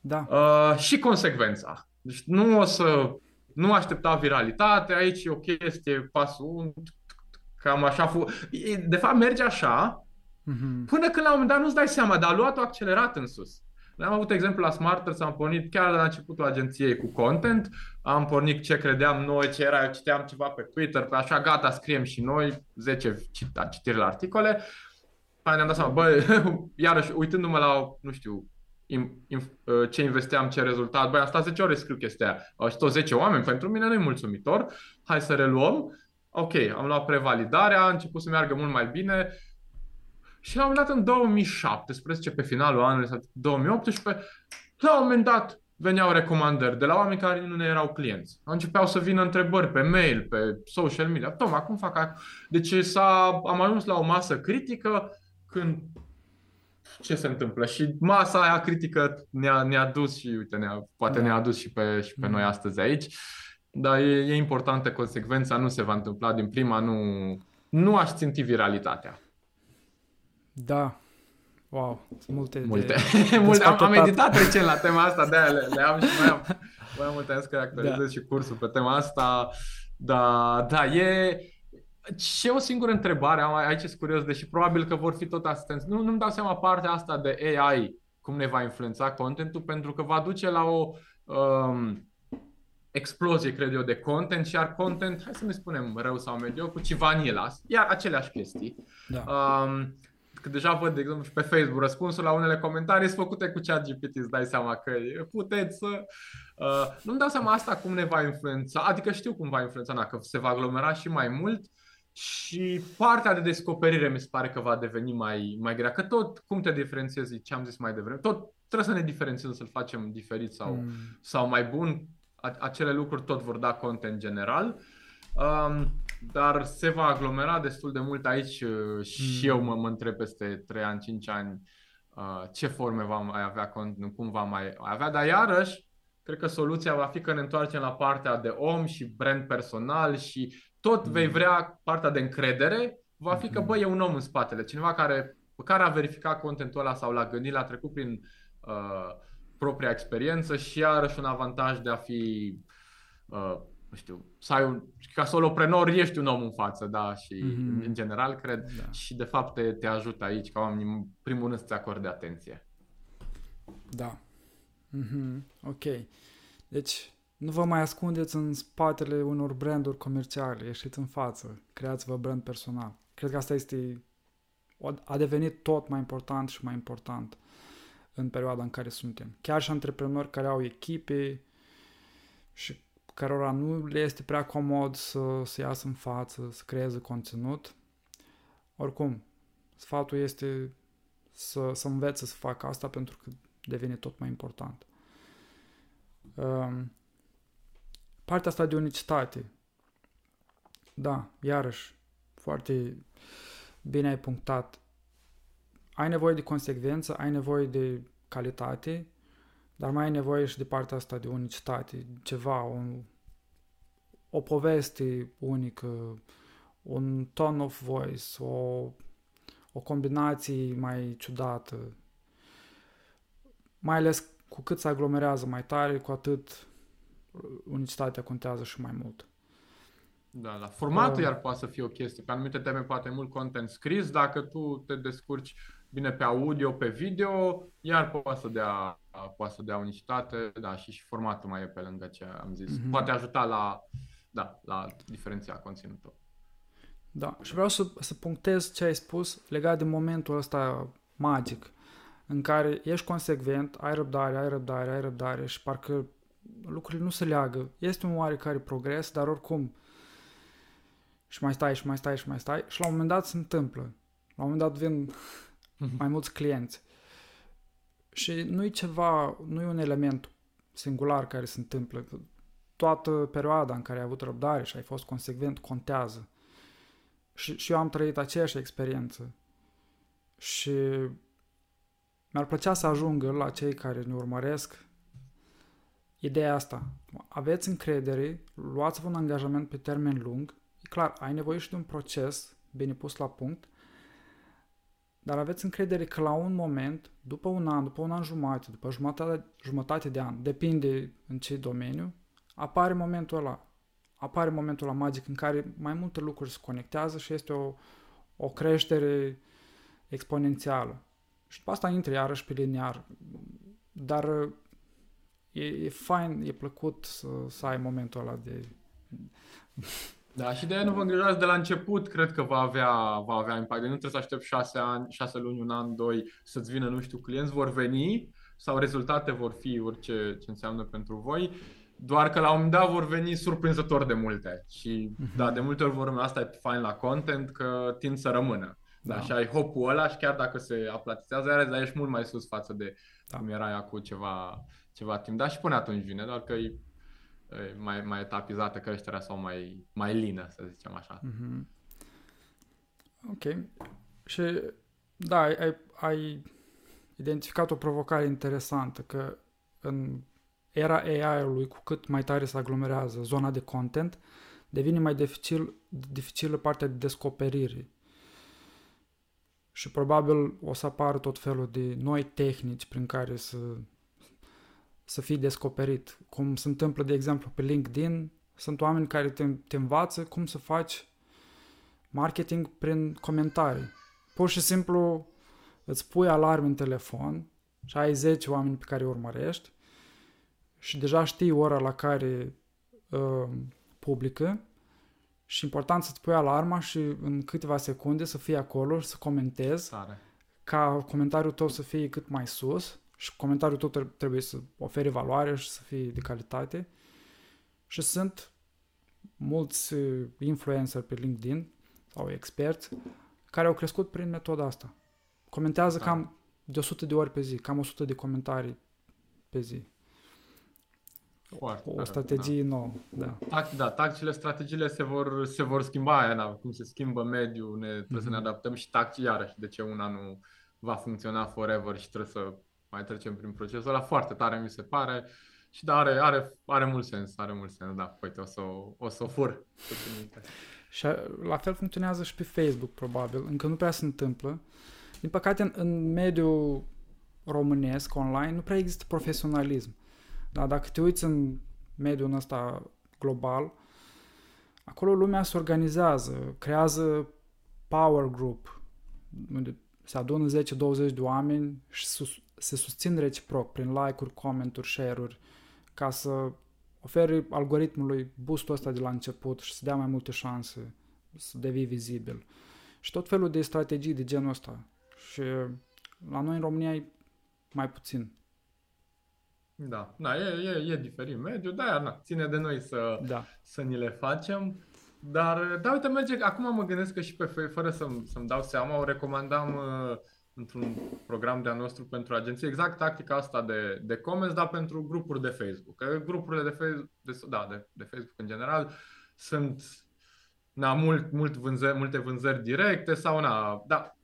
Da. Uh, și consecvența. Deci nu o să nu aștepta viralitate, aici e o chestie, pasul 1, cam așa. Fu- de fapt merge așa, mm-hmm. până când la un moment dat nu-ți dai seama, dar a luat-o accelerat în sus. Noi am avut exemplu la Smarters, am pornit chiar de la începutul agenției cu content, am pornit ce credeam noi, ce era, citeam ceva pe Twitter, pe așa, gata, scriem și noi 10 citiri la articole. Păi ne-am dat seama, bă, <laughs> iarăși, uitându-mă la, nu știu, ce investeam, ce rezultat. Băi, am stat 10 ore scriu chestia aia. Au și tot 10 oameni, pentru mine nu e mulțumitor. Hai să reluăm. Ok, am luat prevalidarea, a început să meargă mult mai bine. Și la un moment dat, în 2017, pe finalul anului sau 2018, la un moment dat veneau recomandări de la oameni care nu ne erau clienți. Începeau să vină întrebări pe mail, pe social media. Toma, cum fac? Deci s-a, am ajuns la o masă critică când ce se întâmplă. Și masa aia critică ne-a, ne-a dus și, uite, ne-a, poate da. ne-a adus și pe, și pe mm. noi astăzi aici. Dar e, e importantă consecvența, nu se va întâmpla din prima, nu, nu aș ținti viralitatea. Da. Wow, sunt multe. Multe. De, multe. <laughs> Am, am meditat recent la tema asta, de le, le am și mai am, <laughs> mai am multe că actualizez da. și cursul pe tema asta. Da, da, e, și o singură întrebare, am aici sunt curios, deși probabil că vor fi tot asistenți. Nu, nu-mi dau seama partea asta de AI, cum ne va influența contentul, pentru că va duce la o um, explozie, cred eu, de content și ar content, hai să ne spunem rău sau mediocru, ci vanila, iar aceleași chestii. Da. Um, că deja văd, de exemplu, și pe Facebook răspunsul la unele comentarii sunt făcute cu chat GPT, îți dai seama că puteți să... Uh, nu-mi dau seama asta cum ne va influența, adică știu cum va influența, că se va aglomera și mai mult, și partea de descoperire mi se pare că va deveni mai, mai grea. Că tot, cum te diferențiezi, ce am zis mai devreme, tot trebuie să ne diferențiem, să-l facem diferit sau, mm. sau mai bun. Acele lucruri tot vor da content general. Um, dar se va aglomera destul de mult aici uh, și mm. eu mă, mă întreb peste 3 ani, 5 ani uh, ce forme va mai avea content, cum va mai avea, dar iarăși cred că soluția va fi că ne întoarcem la partea de om și brand personal și tot vei mm. vrea partea de încredere, va fi că, mm-hmm. bă, e un om în spatele, cineva care, care a verificat contentul ăla sau l-a gândit, l-a trecut prin uh, propria experiență și iarăși un avantaj de a fi, uh, nu știu, să ai un, ca soloprenor ești un om în față, da, și mm-hmm. în general cred da. și de fapt te, te ajută aici ca oamenii, în primul rând, să-ți acorde atenție. Da. Mm-hmm. Ok. Deci, nu vă mai ascundeți în spatele unor branduri comerciale, ieșiți în față, creați-vă brand personal. Cred că asta este, a devenit tot mai important și mai important în perioada în care suntem. Chiar și antreprenori care au echipe și cărora nu le este prea comod să, să iasă în față, să creeze conținut. Oricum, sfatul este să, să învețe să facă asta pentru că devine tot mai important. Um, partea asta de unicitate. Da, iarăși, foarte bine ai punctat. Ai nevoie de consecvență, ai nevoie de calitate, dar mai ai nevoie și de partea asta de unicitate, ceva, un, o poveste unică, un tone of voice, o, o combinație mai ciudată. Mai ales cu cât se aglomerează mai tare, cu atât unicitatea contează și mai mult. Da, la formatul uh, iar poate să fie o chestie. Pe anumite teme poate mult content scris, dacă tu te descurci bine pe audio, pe video, iar poate să dea, poate să dea unicitate, da, și, și formatul mai e pe lângă ce am zis. Uh-huh. Poate ajuta la, da, la diferenția conținutul. Da, și vreau să, să punctez ce ai spus legat de momentul ăsta magic în care ești consecvent, ai răbdare, ai răbdare, ai răbdare și parcă lucrurile nu se leagă. Este un oarecare progres, dar oricum și mai stai și mai stai și mai stai și la un moment dat se întâmplă. La un moment dat vin mhm. <laughs> mai mulți clienți. Și nu e ceva, nu e un element singular care se întâmplă. Toată perioada în care ai avut răbdare și ai fost consecvent contează. Și, și eu am trăit aceeași experiență. Și mi-ar plăcea să ajungă la cei care ne urmăresc ideea asta. Aveți încredere, luați-vă un angajament pe termen lung. E clar, ai nevoie și de un proces bine pus la punct, dar aveți încredere că la un moment, după un an, după un an jumate, după jumătate, jumătate de an, depinde în ce domeniu, apare momentul ăla. Apare momentul ăla magic în care mai multe lucruri se conectează și este o, o creștere exponențială. Și după asta intră iarăși pe liniar dar e, e fain, e plăcut să, să ai momentul ăla de... Da, și de aia nu vă îngrijorați de la început, cred că va avea, va avea impact. Deci nu trebuie să aștept șase, ani, șase luni, un an, doi, să-ți vină, nu știu, clienți vor veni sau rezultate vor fi orice ce înseamnă pentru voi, doar că la un moment dat vor veni surprinzător de multe. Și uh-huh. da, de multe ori vor asta e fain la content, că tind să rămână. Da. da. Și ai hopul ăla și chiar dacă se aplatizează, dar ești mult mai sus față de da. cum era acum ceva, ceva timp. Da, și până atunci vine, doar că e mai, mai etapizată creșterea sau mai, mai lină, să zicem așa. Mm-hmm. Ok. Și da, ai, ai identificat o provocare interesantă, că în era AI-ului, cu cât mai tare se aglomerează zona de content, devine mai dificil, dificilă partea de descoperire. Și probabil o să apară tot felul de noi tehnici prin care să să fii descoperit. Cum se întâmplă, de exemplu, pe LinkedIn, sunt oameni care te, te învață cum să faci marketing prin comentarii. Pur și simplu îți pui alarme în telefon și ai 10 oameni pe care îi urmărești și deja știi ora la care uh, publică și important să-ți pui alarma și în câteva secunde să fii acolo și să comentezi Tare. ca comentariul tău să fie cât mai sus și comentariul tot trebuie să ofere valoare și să fie de calitate. Și sunt mulți uh, influencer pe LinkedIn sau experți care au crescut prin metoda asta. Comentează da. cam de 100 de ori pe zi, cam 100 de comentarii pe zi. Foarte o strategie da. nouă, da. Tac, da, tacticile, strategiile se vor, se vor schimba, aia, na, cum se schimbă mediul, ne, trebuie mm-hmm. să ne mhm. adaptăm și tacticii iarăși, de ce una nu va funcționa forever și trebuie să mai trecem prin procesul ăla. Foarte tare mi se pare. Și da, are, are, are mult sens, are mult sens, da. Uite, o să o, să o fur. Și la fel funcționează și pe Facebook, probabil. Încă nu prea se întâmplă. Din păcate, în, în mediul românesc, online, nu prea există profesionalism. Dar dacă te uiți în mediul ăsta global, acolo lumea se organizează, creează power group, unde se adună 10-20 de oameni și se susțin reciproc prin like-uri, comenturi, share-uri, ca să oferi algoritmului boostul ăsta de la început și să dea mai multe șanse să devii vizibil. Și tot felul de strategii de genul ăsta. Și la noi în România e mai puțin. Da, da e, e, e diferit mediul, da, na, ține de noi să, da. să ni le facem. Dar, da, uite, merge, acum mă gândesc că și pe, fără să-mi, să-mi dau seama, o recomandam uh, într-un program de-a nostru pentru agenție, exact tactica asta de, de comments, dar pentru grupuri de Facebook. Că grupurile de, Facebook, de, da, de, de Facebook în general sunt na, mult, mult vânzări, multe vânzări directe sau na, da,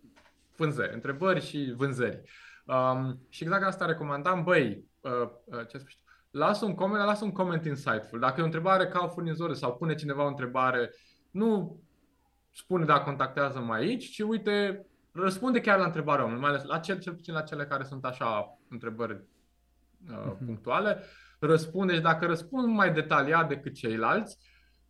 vânzări, întrebări și vânzări. Um, și exact asta recomandam, băi, uh, uh, ce spui, lasă un coment, lasă un coment insightful. Dacă e o întrebare ca o furnizoră sau pune cineva o întrebare, nu spune da, contactează mai aici, ci uite, răspunde chiar la întrebarea omului, mai ales la cel, cel puțin la cele care sunt așa întrebări uh, uh-huh. punctuale. Răspunde și dacă răspund mai detaliat decât ceilalți,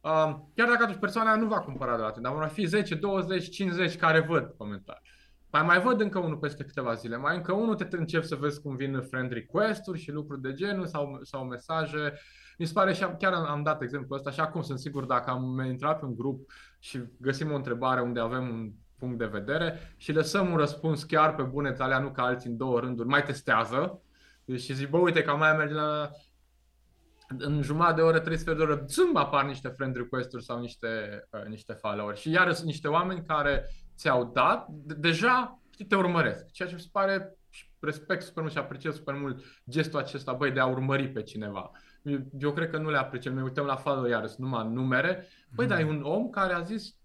uh, chiar dacă atunci persoana nu va cumpăra de la tine, dar vor fi 10, 20, 50 care văd comentarii. Mai mai văd încă unul peste câteva zile, mai încă unul te încep să vezi cum vin friend request-uri și lucruri de genul sau, sau mesaje. Mi se pare și chiar am dat exemplu ăsta și acum sunt sigur dacă am intrat pe un grup și găsim o întrebare unde avem un punct de vedere și lăsăm un răspuns chiar pe bune alea, nu ca alții în două rânduri, mai testează deci și zic, bă, uite că mai merge la în jumătate de oră, trei sferturi de oră, zâm, apar niște friend request-uri sau niște, uh, niște follow-uri. Și iarăși sunt niște oameni care ți-au dat, de- deja te urmăresc. Ceea ce mi se pare și respect super mult și apreciez super mult gestul acesta, băi, de a urmări pe cineva. Eu, eu cred că nu le apreciem. Ne uităm la follow iarăși, numai numere. Băi, mm. dar e un om care a zis,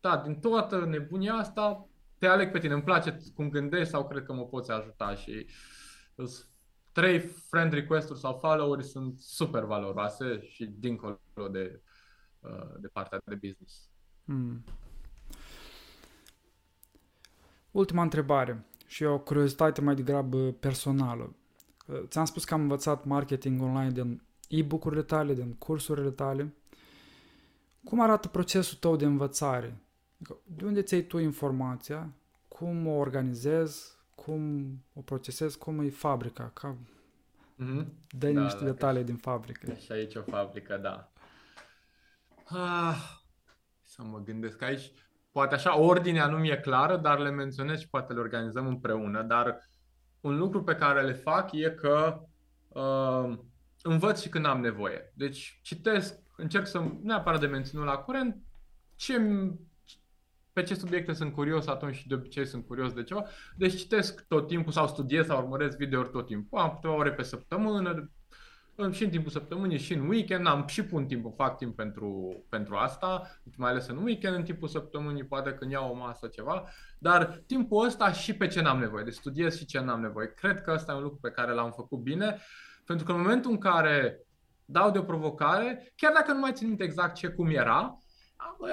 da, din toată nebunia asta, te aleg pe tine, îmi place cum gândești sau cred că mă poți ajuta și trei friend request-uri sau follow-uri sunt super valoroase și dincolo de, uh, de partea de business. Mm. Ultima întrebare și o curiozitate mai degrabă personală. Uh, ți-am spus că am învățat marketing online din e-book-urile tale, din cursurile tale. Cum arată procesul tău de învățare? Adică, de unde ți-ai tu informația? Cum o organizezi? Cum o procesezi? Cum e fabrica? Ca... Mm-hmm. Dă da, niște da, detalii din fabrică. Și aici o fabrică, da. Ah, să mă gândesc aici. Poate așa, ordinea nu mi-e clară, dar le menționez și poate le organizăm împreună. Dar un lucru pe care le fac e că uh, învăț și când am nevoie. Deci citesc, încerc să neapărat de menținut la curent ce pe ce subiecte sunt curios atunci și de obicei sunt curios de ceva. Deci citesc tot timpul sau studiez sau urmăresc videouri tot timpul. Am câteva ore pe săptămână, și în timpul săptămânii și în weekend, am și pun timp, fac timp pentru, pentru asta, mai ales în weekend, în timpul săptămânii, poate când iau o masă ceva, dar timpul ăsta și pe ce n-am nevoie, de studiez și ce n-am nevoie. Cred că ăsta e un lucru pe care l-am făcut bine, pentru că în momentul în care dau de o provocare, chiar dacă nu mai țin minte exact ce cum era,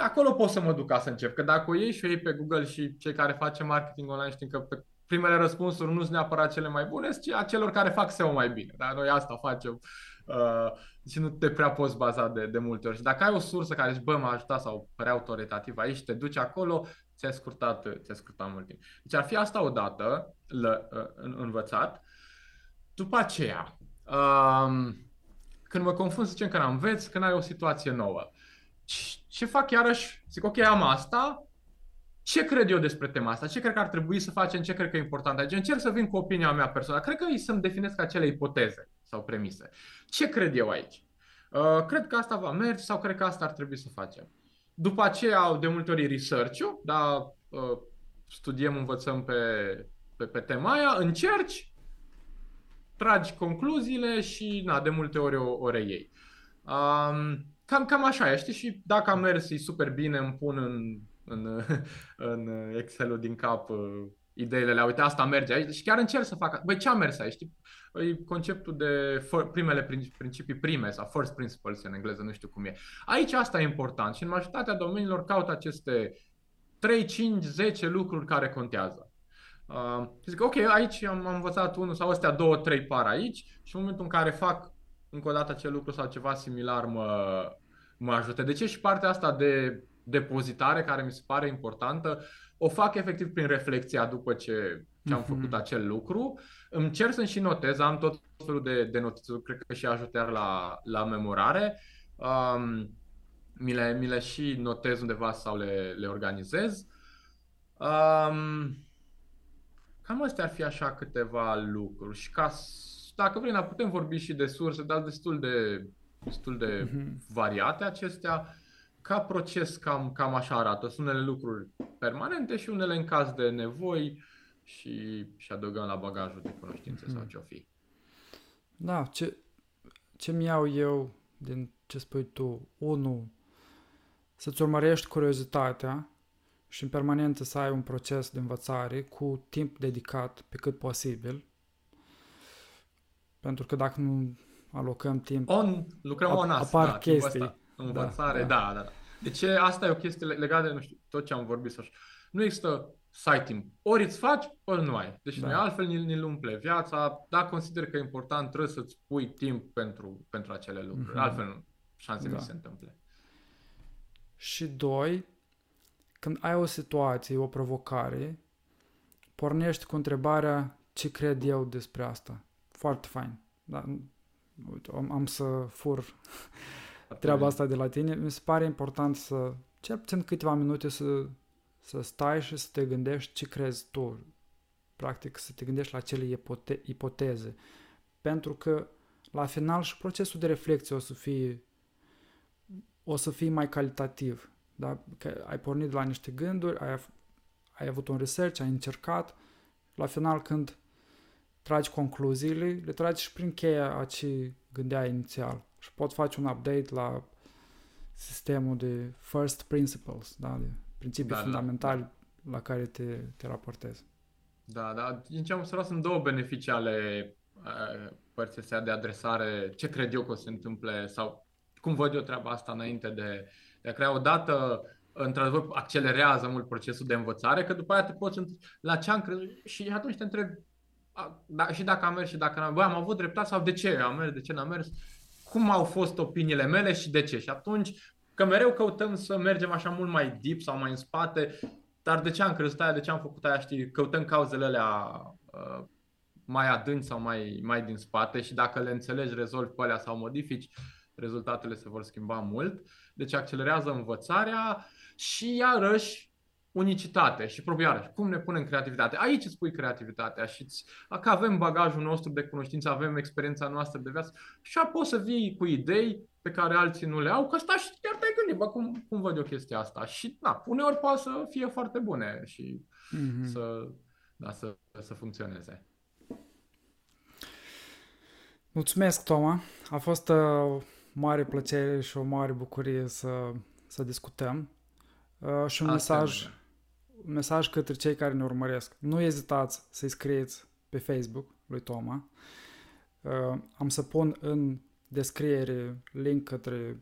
acolo pot să mă duc ca să încep. Că dacă o iei și o iei pe Google și cei care face marketing online știm că pe primele răspunsuri nu sunt neapărat cele mai bune, ci a celor care fac SEO mai bine. Dar noi asta facem uh, și nu te prea poți baza de, de multe ori. Și dacă ai o sursă care zici, bă, m-a ajutat sau prea autoritativ aici, te duci acolo, ți-a scurtat, ți-a scurtat mult timp. Deci ar fi asta odată lă, uh, învățat. După aceea, um, când mă confund, să zicem că înveți, când ai o situație nouă. Ce fac iarăși? Zic, ok, am asta, ce cred eu despre tema asta? Ce cred că ar trebui să facem? Ce cred că e important? Adică încerc să vin cu opinia mea personală. Cred că e să-mi definesc acele ipoteze sau premise. Ce cred eu aici? Uh, cred că asta va merge sau cred că asta ar trebui să facem. După aceea, de multe ori, research-ul, da, uh, studiem, învățăm pe, pe, pe tema aia, încerci, tragi concluziile și, na, de multe ori o, o reiei. Um, cam, cam așa e, știi? Și dacă am mers e super bine, îmi pun în în, <laughs> în Excel-ul din cap uh, ideile alea, uite, asta merge aici și chiar încerc să fac. Băi, ce a mers aici? Știi? E conceptul de for, primele principii prime sau first principles în engleză, nu știu cum e. Aici asta e important și în majoritatea domeniilor caut aceste 3, 5, 10 lucruri care contează. Uh, zic, ok, aici am, am învățat unul sau astea două, trei par aici și în momentul în care fac încă o dată acel lucru sau ceva similar mă, mă ajută. De ce și partea asta de depozitare care mi se pare importantă, o fac efectiv prin reflexia după ce, ce am făcut mhm. acel lucru. Îmi cer să și notez, am tot felul de, de notițe, cred că și ajută la, la memorare. Um, mi, le, mi le și notez undeva sau le, le organizez. Um, cam astea ar fi așa câteva lucruri și ca dacă vrei, putem vorbi și de surse, dar destul de, destul de uh-huh. variate acestea ca proces cam, cam așa arată. Sunt unele lucruri permanente și unele în caz de nevoi și, și adăugăm la bagajul de cunoștințe mm. sau ce o fi. Da, ce, ce mi iau eu din ce spui tu? Unu, să-ți urmărești curiozitatea și în permanență să ai un proces de învățare cu timp dedicat pe cât posibil. Pentru că dacă nu alocăm timp... On, lucrăm ap- on asta, apar chestii. Învățare, da, da, da. da. Deci asta e o chestie legată de, nu știu, tot ce am vorbit să Nu există site timp. Ori îți faci, ori nu ai. Deci da. altfel ni l umple viața. Dacă consider că e important, trebuie să-ți pui timp pentru, pentru acele lucruri. Mm-hmm. Altfel nu. Șanse da. se întâmple. Și doi, când ai o situație, o provocare, pornești cu întrebarea ce cred eu despre asta. Foarte fain. Da, uite, am, am să fur treaba asta de la tine, mi se pare important să, cel puțin câteva minute să, să stai și să te gândești ce crezi tu. Practic să te gândești la acele ipote- ipoteze. Pentru că la final și procesul de reflexie o să fie o să fie mai calitativ. Da? Că ai pornit de la niște gânduri, ai, ai avut un research, ai încercat, la final când tragi concluziile, le tragi și prin cheia a ce gândeai inițial și pot face un update la sistemul de first principles, da, de principii da, da fundamentali da, da. la care te, te raportezi. Da, da. Din ce am observat sunt două beneficii ale uh, părții astea de adresare, ce cred eu că o să se întâmple sau cum văd eu treaba asta înainte de, de a crea o dată într-adevăr accelerează mult procesul de învățare, că după aia te poți la ce am crezut și atunci te întrebi da, și dacă am mers și dacă n-am Băi, am avut dreptate sau de ce am mers, de ce n-am mers? cum au fost opiniile mele și de ce. Și atunci, că mereu căutăm să mergem așa mult mai deep sau mai în spate, dar de ce am crezut aia, de ce am făcut aia, știi, căutăm cauzele alea uh, mai adânci sau mai, mai din spate și dacă le înțelegi, rezolvi pe alea sau modifici, rezultatele se vor schimba mult. Deci accelerează învățarea și iarăși unicitate și prob iarăși, cum ne punem creativitate? Aici îți pui creativitatea și că avem bagajul nostru de cunoștință, avem experiența noastră de viață și poți să vii cu idei pe care alții nu le au, că stai și chiar te-ai gândit, bă, cum, cum văd eu chestia asta? Și, na, uneori poate să fie foarte bune și mm-hmm. să, da, să, să funcționeze. Mulțumesc, Toma. A fost o uh, mare plăcere și o mare bucurie să, să discutăm. Uh, și un Asta mesaj, un mesaj către cei care ne urmăresc. Nu ezitați să-i scrieți pe Facebook lui Toma. Uh, am să pun în descriere link către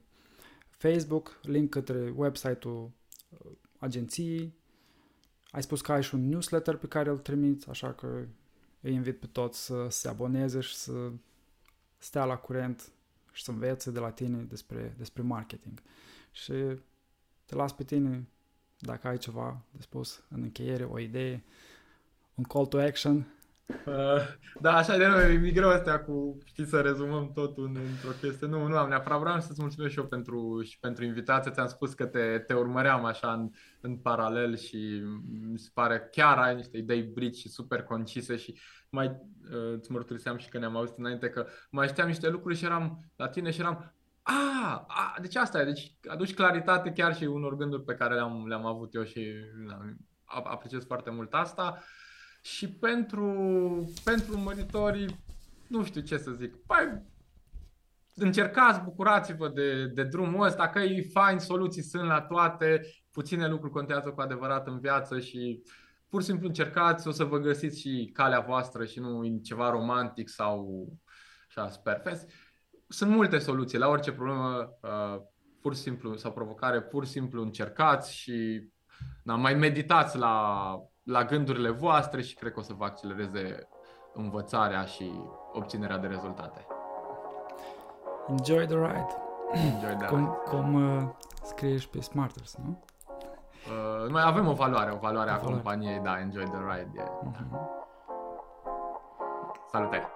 Facebook, link către website-ul uh, agenției. Ai spus că ai și un newsletter pe care îl trimiți, așa că îi invit pe toți să se aboneze și să stea la curent și să învețe de la tine despre, despre marketing. Și te las pe tine dacă ai ceva de spus în încheiere, o idee, un call to action. Uh, da, așa de noi, e greu astea cu, știi, să rezumăm totul într-o chestie. Nu, nu am neapărat, vreau să-ți mulțumesc și eu pentru, și pentru invitație. Ți-am spus că te, te urmăream așa în, în paralel și mi se pare chiar ai niște idei brici și super concise și mai uh, îți mărturiseam și că ne-am auzit înainte că mai știam niște lucruri și eram la tine și eram a, a, deci asta e, deci aduci claritate chiar și unor gânduri pe care le-am, le-am avut eu și na, apreciez foarte mult asta. Și pentru, pentru urmăritorii, nu știu ce să zic, păi, încercați, bucurați-vă de, de drumul ăsta, că e fain, soluții sunt la toate, puține lucruri contează cu adevărat în viață și pur și simplu încercați, o să vă găsiți și calea voastră și nu ceva romantic sau așa, sperfest sunt multe soluții la orice problemă, uh, pur și simplu, sau provocare, pur și simplu încercați și na, mai meditați la, la gândurile voastre și cred că o să vă accelereze învățarea și obținerea de rezultate. Enjoy the ride. Enjoy the cum, ride. Cum uh, scrie și pe Smarters, nu? Uh, noi avem o valoare, o valoare o a valoare. companiei, da, Enjoy the ride. Yeah. Uh-huh. Salutare!